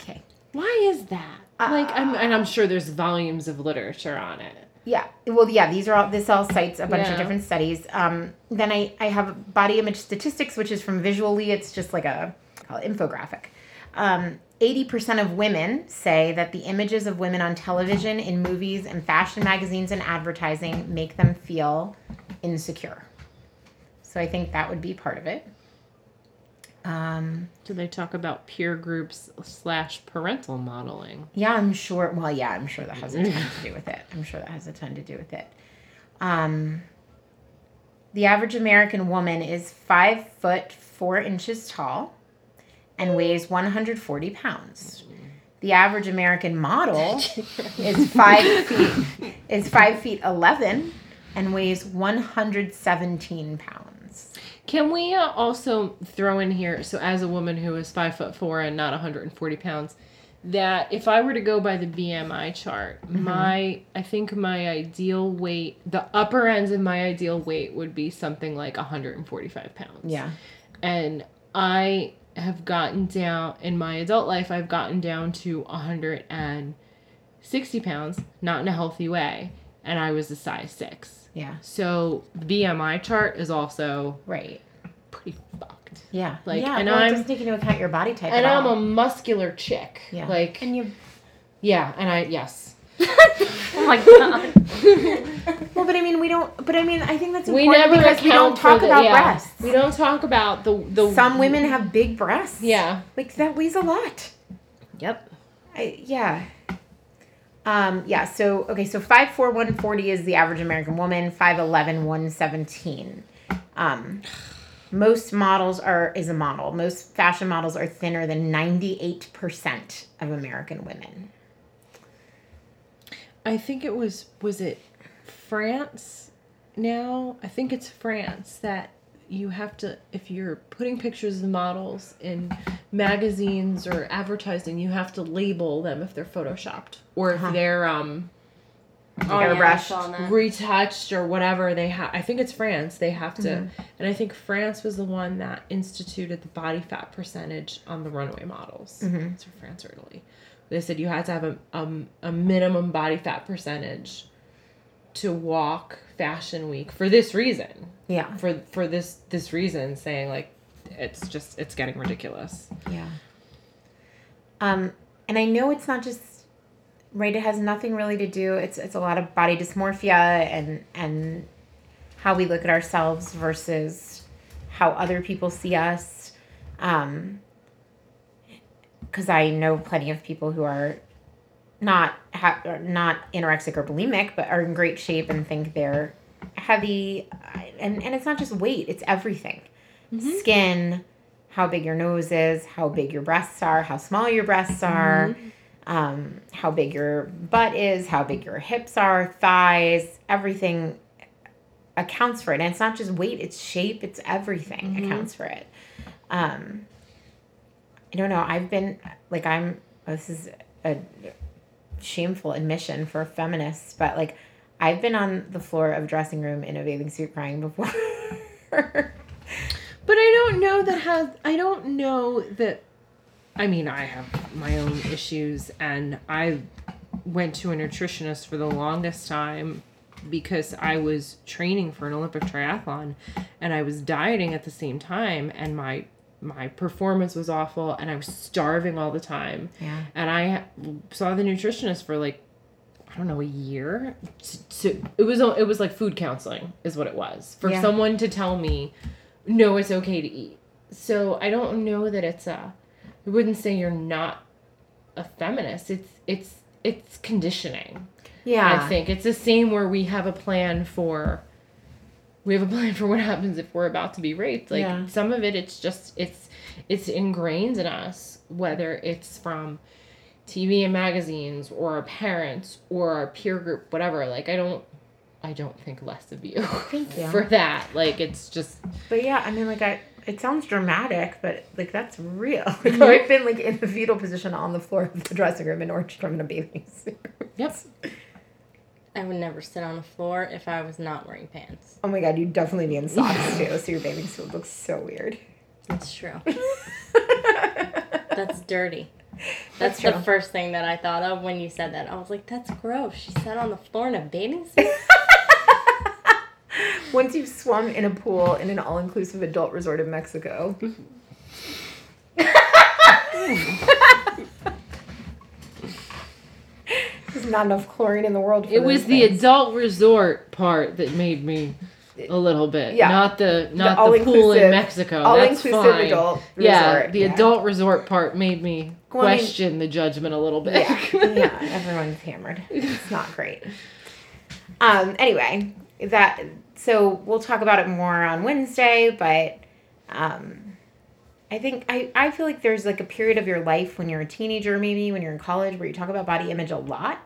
Okay. Why is that? Uh, like, I'm, and I'm sure there's volumes of literature on it. Yeah. Well, yeah. These are all. This all cites a bunch Yeah. of different studies. Um, then I I have body image statistics, which is from Visually. It's just like a infographic. Um, 80% of women say that the images of women on television, in movies, and fashion magazines and advertising make them feel insecure. So I think that would be part of it. Um, Do they talk about peer groups slash parental modeling? Yeah, I'm sure. Well, yeah, I'm sure that has a ton to do with it. I'm sure that has a ton to do with it. Um, the average American woman is five foot four inches tall and weighs 140 pounds. The average American model is five feet is five feet 11 and weighs 117 pounds. Can we uh, also throw in here, so as a woman who is five foot four and not 140 pounds, that if I were to go by the BMI chart, my I think my ideal weight, the upper ends of my ideal weight would be something like 145 pounds. Yeah. And I have gotten down in my adult life, I've gotten down to 160 pounds, not in a healthy way, and I was a size six. Yeah. So BMI chart is also Right. pretty fucked. Yeah. Like, yeah, and well, I'm- it doesn't take into account your body type And at I'm all. a muscular chick. Yeah. Like and you yeah, and I yes. Oh my god. Well, but I mean, we don't. But I mean, I think that's We important never because we don't talk the- about yeah. breasts. We don't talk about the the Some women have big breasts. Yeah. like that weighs a lot. Yep. I, yeah. Um, yeah. So okay. So five four one forty is the average American woman. Five eleven one seventeen. Um, most models are is a model. Most fashion models are thinner than ninety eight percent of American women. I think it was was it France now? I think it's France that you have to if you're putting pictures of models in magazines or advertising, you have to label them if they're photoshopped or if they're um yeah, Airbrushed. saw retouched or whatever they have i think it's france they have to Mm-hmm. and i think france was the one that instituted the body fat percentage on the runway models Mm-hmm. it's for france or italy they said you had to have a, um, a minimum body fat percentage to walk fashion week for this reason Yeah. for for this this reason saying like it's just it's getting ridiculous Yeah. Um, and I know it's not just right. It has nothing really to do. It's it's a lot of body dysmorphia and and how we look at ourselves versus how other people see us. Um, because I know plenty of people who are not ha- not anorexic or bulimic, but are in great shape and think they're heavy. And and it's not just weight; it's everything. Skin, how big your nose is, how big your breasts are, how small your breasts are, um, how big your butt is, how big your hips are, thighs, everything accounts for it. And it's not just weight; it's shape. It's everything accounts for it. Um, I don't know. I've been like I'm. This is a shameful admission for feminists, but like I've been on the floor of a dressing room in a bathing suit crying before. But I don't know that has I don't know that I mean I have my own issues and I went to a nutritionist for the longest time because I was training for an Olympic triathlon and I was dieting at the same time and my my performance was awful and I was starving all the time. Yeah. And I saw the nutritionist for like I don't know a year. To, to, it was it was like food counseling is what it was for Yeah. someone to tell me no it's okay to eat. So I don't know that it's a I wouldn't say you're not a feminist. It's it's it's conditioning. yeah. I think it's the same where we have a plan for we have a plan for what happens if we're about to be raped. Like Yeah. some of it it's just it's it's ingrained in us whether it's from TV and magazines or our parents or our peer group whatever. Like I don't I don't think less of you Thank you. for that. Like it's just But yeah, I mean, like I. It sounds dramatic, but like that's real. Like Mhm. I've been like in the fetal position on the floor of the dressing room in Nordstrom in a bathing suit. Yep. I would never sit on the floor if I was not wearing pants. Oh my god, you'd definitely be in socks too, so your bathing suit looks so weird. That's true. That's dirty. That's That's, the first thing that I thought of when you said that. I was like, that's gross. She sat on the floor in a bathing suit? Once you've swum in a pool in an all-inclusive adult resort in Mexico. There's not enough chlorine in the world. For it was those the things. adult resort part that made me a little bit. Yeah. Not the not the, pool in Mexico. That's all-inclusive fine. adult yeah, the yeah. adult resort part made me Well, I mean- question the judgment a little bit. yeah, yeah, everyone's hammered. It's not great. Um, anyway, that so we'll talk about it more on Wednesday, but um I think I, I feel like there's like a period of your life when you're a teenager, maybe when you're in college, where you talk about body image a lot.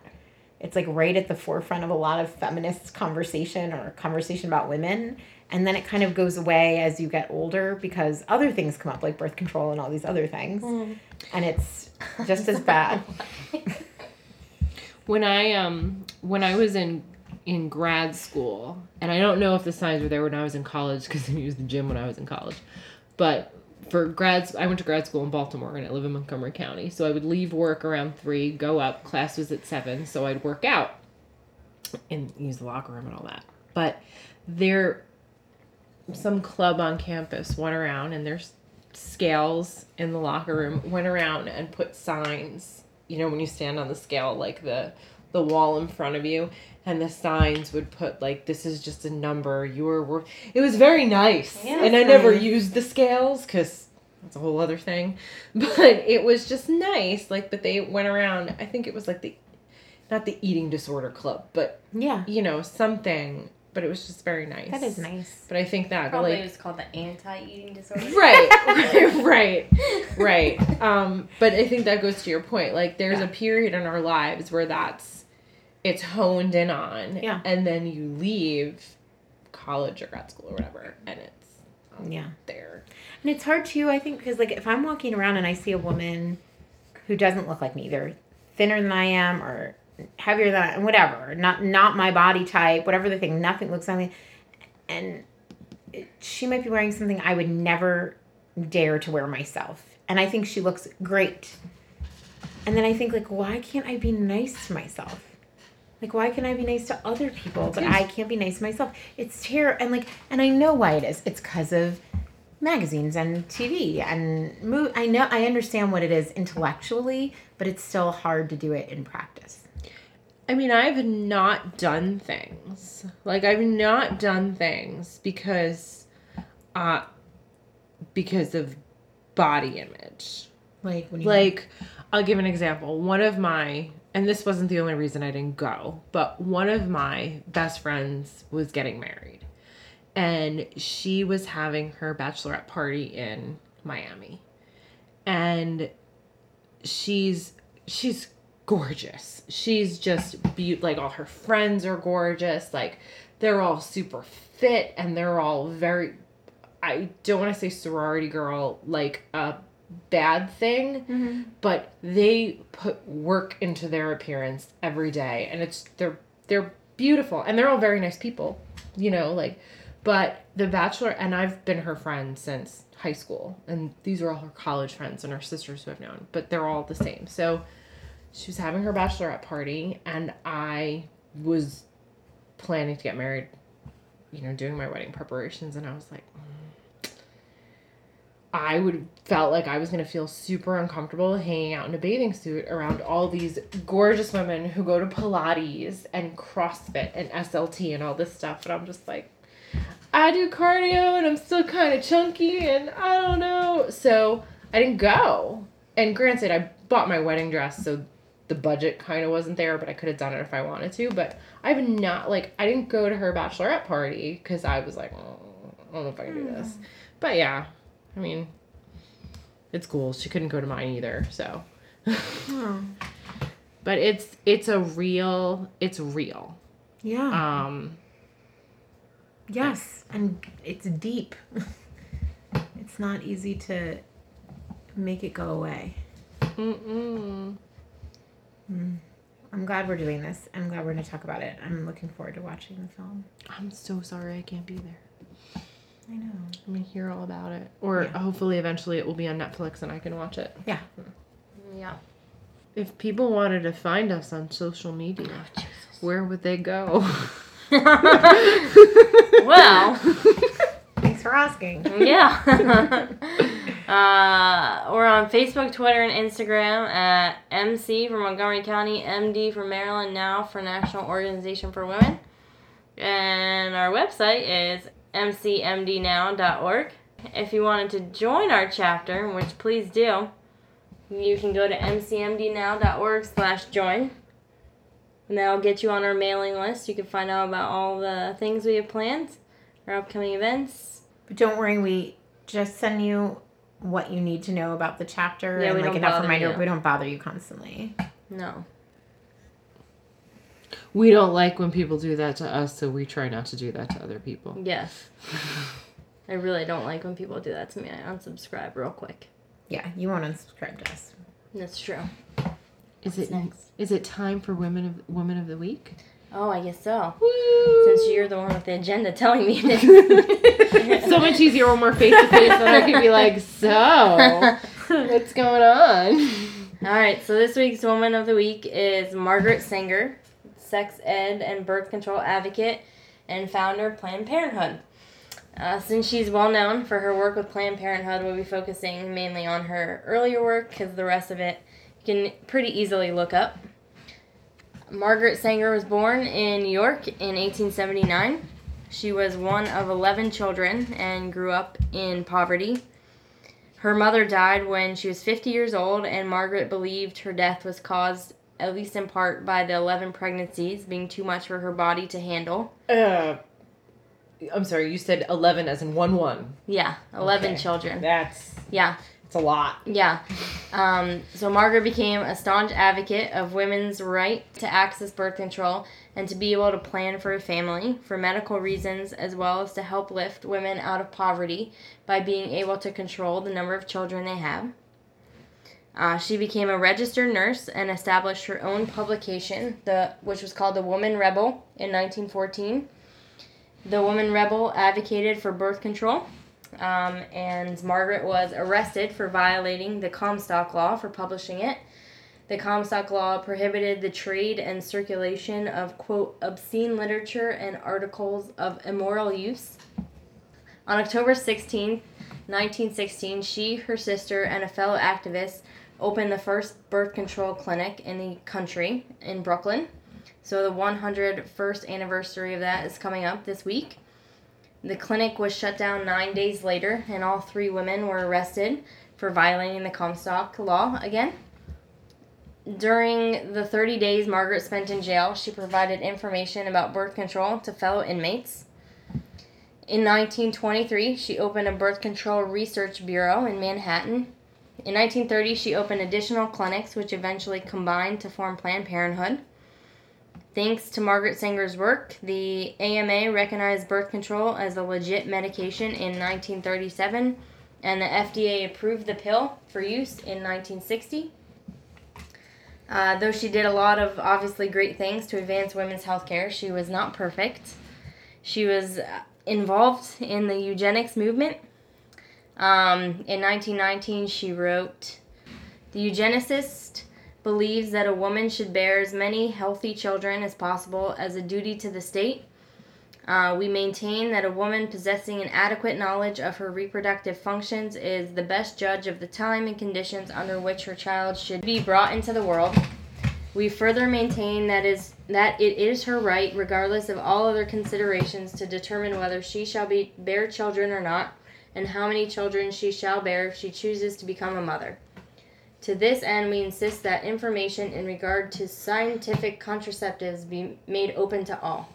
It's like right at the forefront of a lot of feminist conversation or conversation about women. And then it kind of goes away as you get older because other things come up, like birth control and all these other things. And it's just as bad. when I um when I was in in grad school, and I don't know if the signs were there when I was in college because I used the gym when I was in college, but for grads, I went to grad school in Baltimore and I live in Montgomery County. So I would leave work around three, go up. Class was at seven, so I'd work out and use the locker room and all that. But there, some club on campus went around and there's scales in the locker room went around and put signs you know when you stand on the scale like the the wall in front of you and the signs would put like this is just a number you are worth it was very nice Yeah, and i that's never used the scales because that's a whole other thing but it was just nice like but they went around i think it was like the not the eating disorder club but Yeah, you know something but it was just very nice that is nice. but i think that Probably like it was called the anti-eating disorder. right right right um but i think that goes to your point like there's Yeah. a period in our lives where that's it's honed in on Yeah. and then you leave college or grad school or whatever and it's um, Yeah. there And it's hard too, I think, because like if I'm walking around and I see a woman who doesn't look like me, they're thinner than I am or heavier than I am whatever, not not my body type, whatever the thing, nothing looks like me, and it- she might be wearing something I would never dare to wear myself, and I think she looks great. And then I think like, why can't I be nice to myself? Like, why can I be nice to other people, but I can't be nice to myself? It's terrible. And like, and I know why it is. It's because of magazines and TV and move. I know, I understand what it is intellectually, but it's still hard to do it in practice. i mean i've not done things like i've not done things because uh because of body image Like when you Like, I'll give an example. One of my, and this wasn't the only reason I didn't go, but one of my best friends was getting married. And she was having her bachelorette party in Miami. And she's, she's gorgeous. She's just be like all her friends are gorgeous. Like they're all super fit and they're all very I don't want to say sorority girl like a bad thing, Mm-hmm. but they put work into their appearance every day and it's they're they're beautiful and they're all very nice people, you know, like but the bachelor and I've been her friend since high school and these are all her college friends and her sisters who I've known, but they're all the same. So she was having her bachelorette party and I was planning to get married, you know, doing my wedding preparations and I was like "Mm." I would felt like I was gonna feel super uncomfortable hanging out in a bathing suit around all these gorgeous women who go to Pilates and CrossFit and SLT and all this stuff, and I'm just like, I do cardio and I'm still kind of chunky and I don't know, so I didn't go. And granted, I bought my wedding dress, so the budget kind of wasn't there, but I could have done it if I wanted to. But I've not like I didn't go to her bachelorette party because I was like, oh, I don't know if I can do this. Hmm. But yeah, I mean, it's cool. She couldn't go to mine either, so. Oh. But it's it's a real it's real. Yeah. Um yes, and it's deep. it's not easy to make it go away. mm-mm. I'm glad we're doing this. I'm glad we're going to talk about it. I'm looking forward to watching the film. I'm so sorry I can't be there. I know. I'm gonna hear all about it. Or Yeah. hopefully eventually it will be on Netflix and I can watch it. Yeah. Yeah. If people wanted to find us on social media, where would they go? well, Thanks for asking. yeah. uh, we're on Facebook, Twitter, and Instagram at MC for Montgomery County, MD for Maryland, now for National Organization for Women. And our website is mcmdnow.org. If you wanted to join our chapter, which please do, you can go to mcmdnow.org slash join. And that'll get you on our mailing list. You can find out about all the things we have planned, our upcoming events, But don't worry, we just send you what you need to know about the chapter Yeah, and like enough reminder. you. We don't bother you constantly. No. We don't like when people do that to us, so we try not to do that to other people. Yes. I really don't like when people do that to me. I unsubscribe real quick. Yeah, you won't unsubscribe to us. That's true. Is it next? is it time for women of women of the week? Oh, I guess so. Woo! Since you're the one with the agenda telling me it. so much easier when we're face to face than I could be like, so what's going on? All right, so this week's Woman of the Week is Margaret Sanger, sex ed and birth control advocate and founder of Planned Parenthood. Uh, since she's well known for her work with Planned Parenthood, we'll be focusing mainly on her earlier work because the rest of it you can pretty easily look up. Margaret Sanger was born in New York in 1879. She was one of 11 children and grew up in poverty. Her mother died when she was 50 years old, and Margaret believed her death was caused, at least in part, by the 11 pregnancies being too much for her body to handle. Uh, I'm sorry, you said 11 as in 1 1. Yeah, 11 Okay. children. That's Yeah, it's a lot. yeah. Um, so Margaret became a staunch advocate of women's right to access birth control and to be able to plan for a family for medical reasons, as well as to help lift women out of poverty by being able to control the number of children they have. Uh, she became a registered nurse and established her own publication, the which was called the Woman Rebel in 1914. The Woman Rebel advocated for birth control, um, and Margaret was arrested for violating the Comstock Law for publishing it. The Comstock Law prohibited the trade and circulation of, quote, obscene literature and articles of immoral use. On October 16th, 1916, she, her sister, and a fellow activist opened the first birth control clinic in the country in Brooklyn. So the 101st anniversary of that is coming up this week. The clinic was shut down nine days later, and all three women were arrested for violating the Comstock law again. During the 30 days Margaret spent in jail, she provided information about birth control to fellow inmates. In 1923, she opened a birth control research bureau in Manhattan. In 1930, she opened additional clinics, which eventually combined to form Planned Parenthood. Thanks to Margaret Sanger's work, the AMA recognized birth control as a legit medication in 1937, and the FDA approved the pill for use in 1960. Uh, though she did a lot of obviously great things to advance women's health care, she was not perfect. She was involved in the eugenics movement. Um, in 1919, she wrote The eugenicist believes that a woman should bear as many healthy children as possible as a duty to the state. Uh, we maintain that a woman possessing an adequate knowledge of her reproductive functions is the best judge of the time and conditions under which her child should be brought into the world. We further maintain that is that it is her right, regardless of all other considerations, to determine whether she shall be bear children or not, and how many children she shall bear if she chooses to become a mother. To this end, we insist that information in regard to scientific contraceptives be made open to all.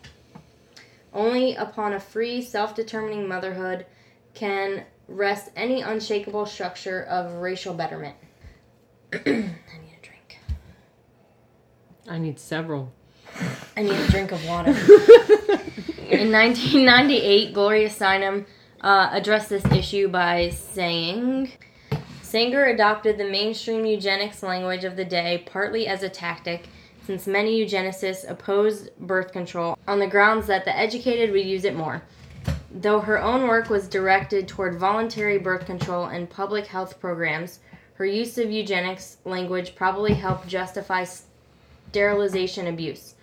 Only upon a free, self determining motherhood can rest any unshakable structure of racial betterment. I need a drink. I need several. I need a drink of water. In 1998, Gloria Steinem uh, addressed this issue by saying Sanger adopted the mainstream eugenics language of the day partly as a tactic, since many eugenicists opposed birth control on the grounds that the educated would use it more. Though her own work was directed toward voluntary birth control and public health programs, her use of eugenics language probably helped justify sterilization abuse.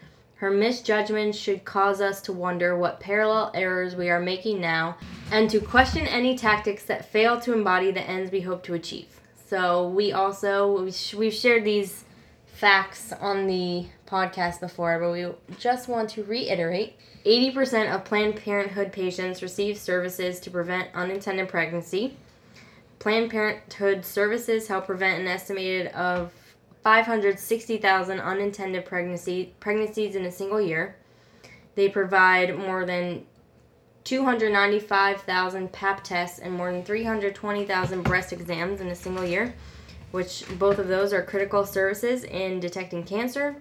Her misjudgments should cause us to wonder what parallel errors we are making now and to question any tactics that fail to embody the ends we hope to achieve. So, we also, we've shared these facts on the podcast before, but we just want to reiterate 80% of Planned Parenthood patients receive services to prevent unintended pregnancy. Planned Parenthood services help prevent an estimated of 560,000 unintended pregnancy, pregnancies in a single year. They provide more than 295,000 pap tests and more than 320,000 breast exams in a single year, which both of those are critical services in detecting cancer.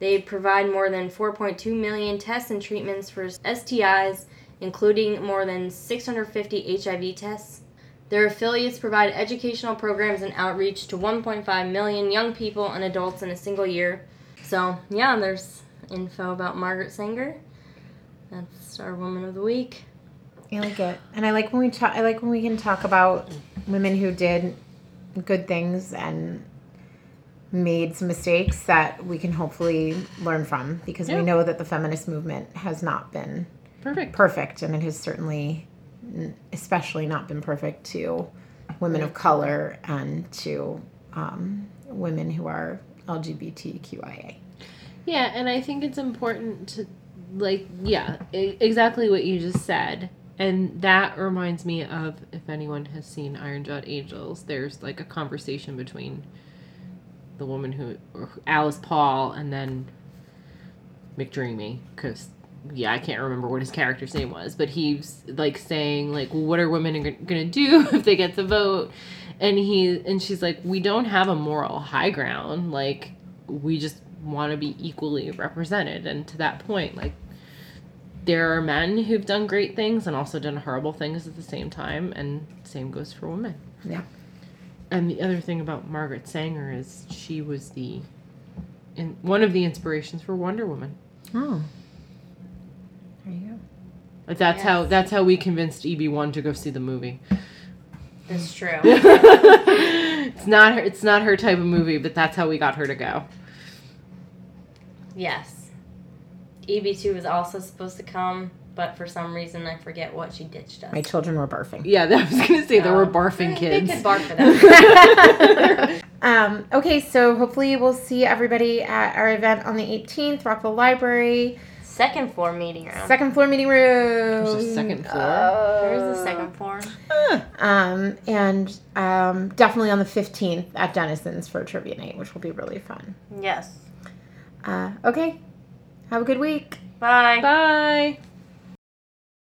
They provide more than 4.2 million tests and treatments for STIs, including more than 650 HIV tests. Their affiliates provide educational programs and outreach to 1.5 million young people and adults in a single year. So, yeah, there's info about Margaret Sanger. That's our woman of the week. I like it, and I like when we talk. I like when we can talk about women who did good things and made some mistakes that we can hopefully learn from because Yeah. we know that the feminist movement has not been Perfect. perfect, and it has certainly, n- especially not been perfect to women of color and to um, women who are LGBTQIA. Yeah, and I think it's important to, like, yeah, exactly what you just said. And that reminds me of if anyone has seen Iron Jawed Angels, there's like a conversation between the woman who, Alice Paul, and then McDreamy, because yeah, I can't remember what his character's name was, but he's like saying like, well, what are women g- gonna do if they get the vote? And he and she's like, we don't have a moral high ground. Like, we just want to be equally represented. And to that point, like, there are men who've done great things and also done horrible things at the same time, and same goes for women. Yeah. And the other thing about Margaret Sanger is she was the, in one of the inspirations for Wonder Woman. Oh. There you go. Like that's Yes. how that's how we convinced EB one to go see the movie. That's true. it's not her, it's not her type of movie, but that's how we got her to go. yes. EB2 was also supposed to come, but for some reason I forget what she ditched us. My children were barfing. Yeah, I was gonna say there were Oh. barfing They kids. could bark for that. Um, okay, so hopefully we'll see everybody at our event on the 18th, Rockville Library, second floor meeting room. second floor meeting room. There's a second floor? There's the second floor? Um, and um, definitely on the 15th at Denison's for trivia night, which will be really fun. Yes. Uh, okay, have a good week. Bye. Bye.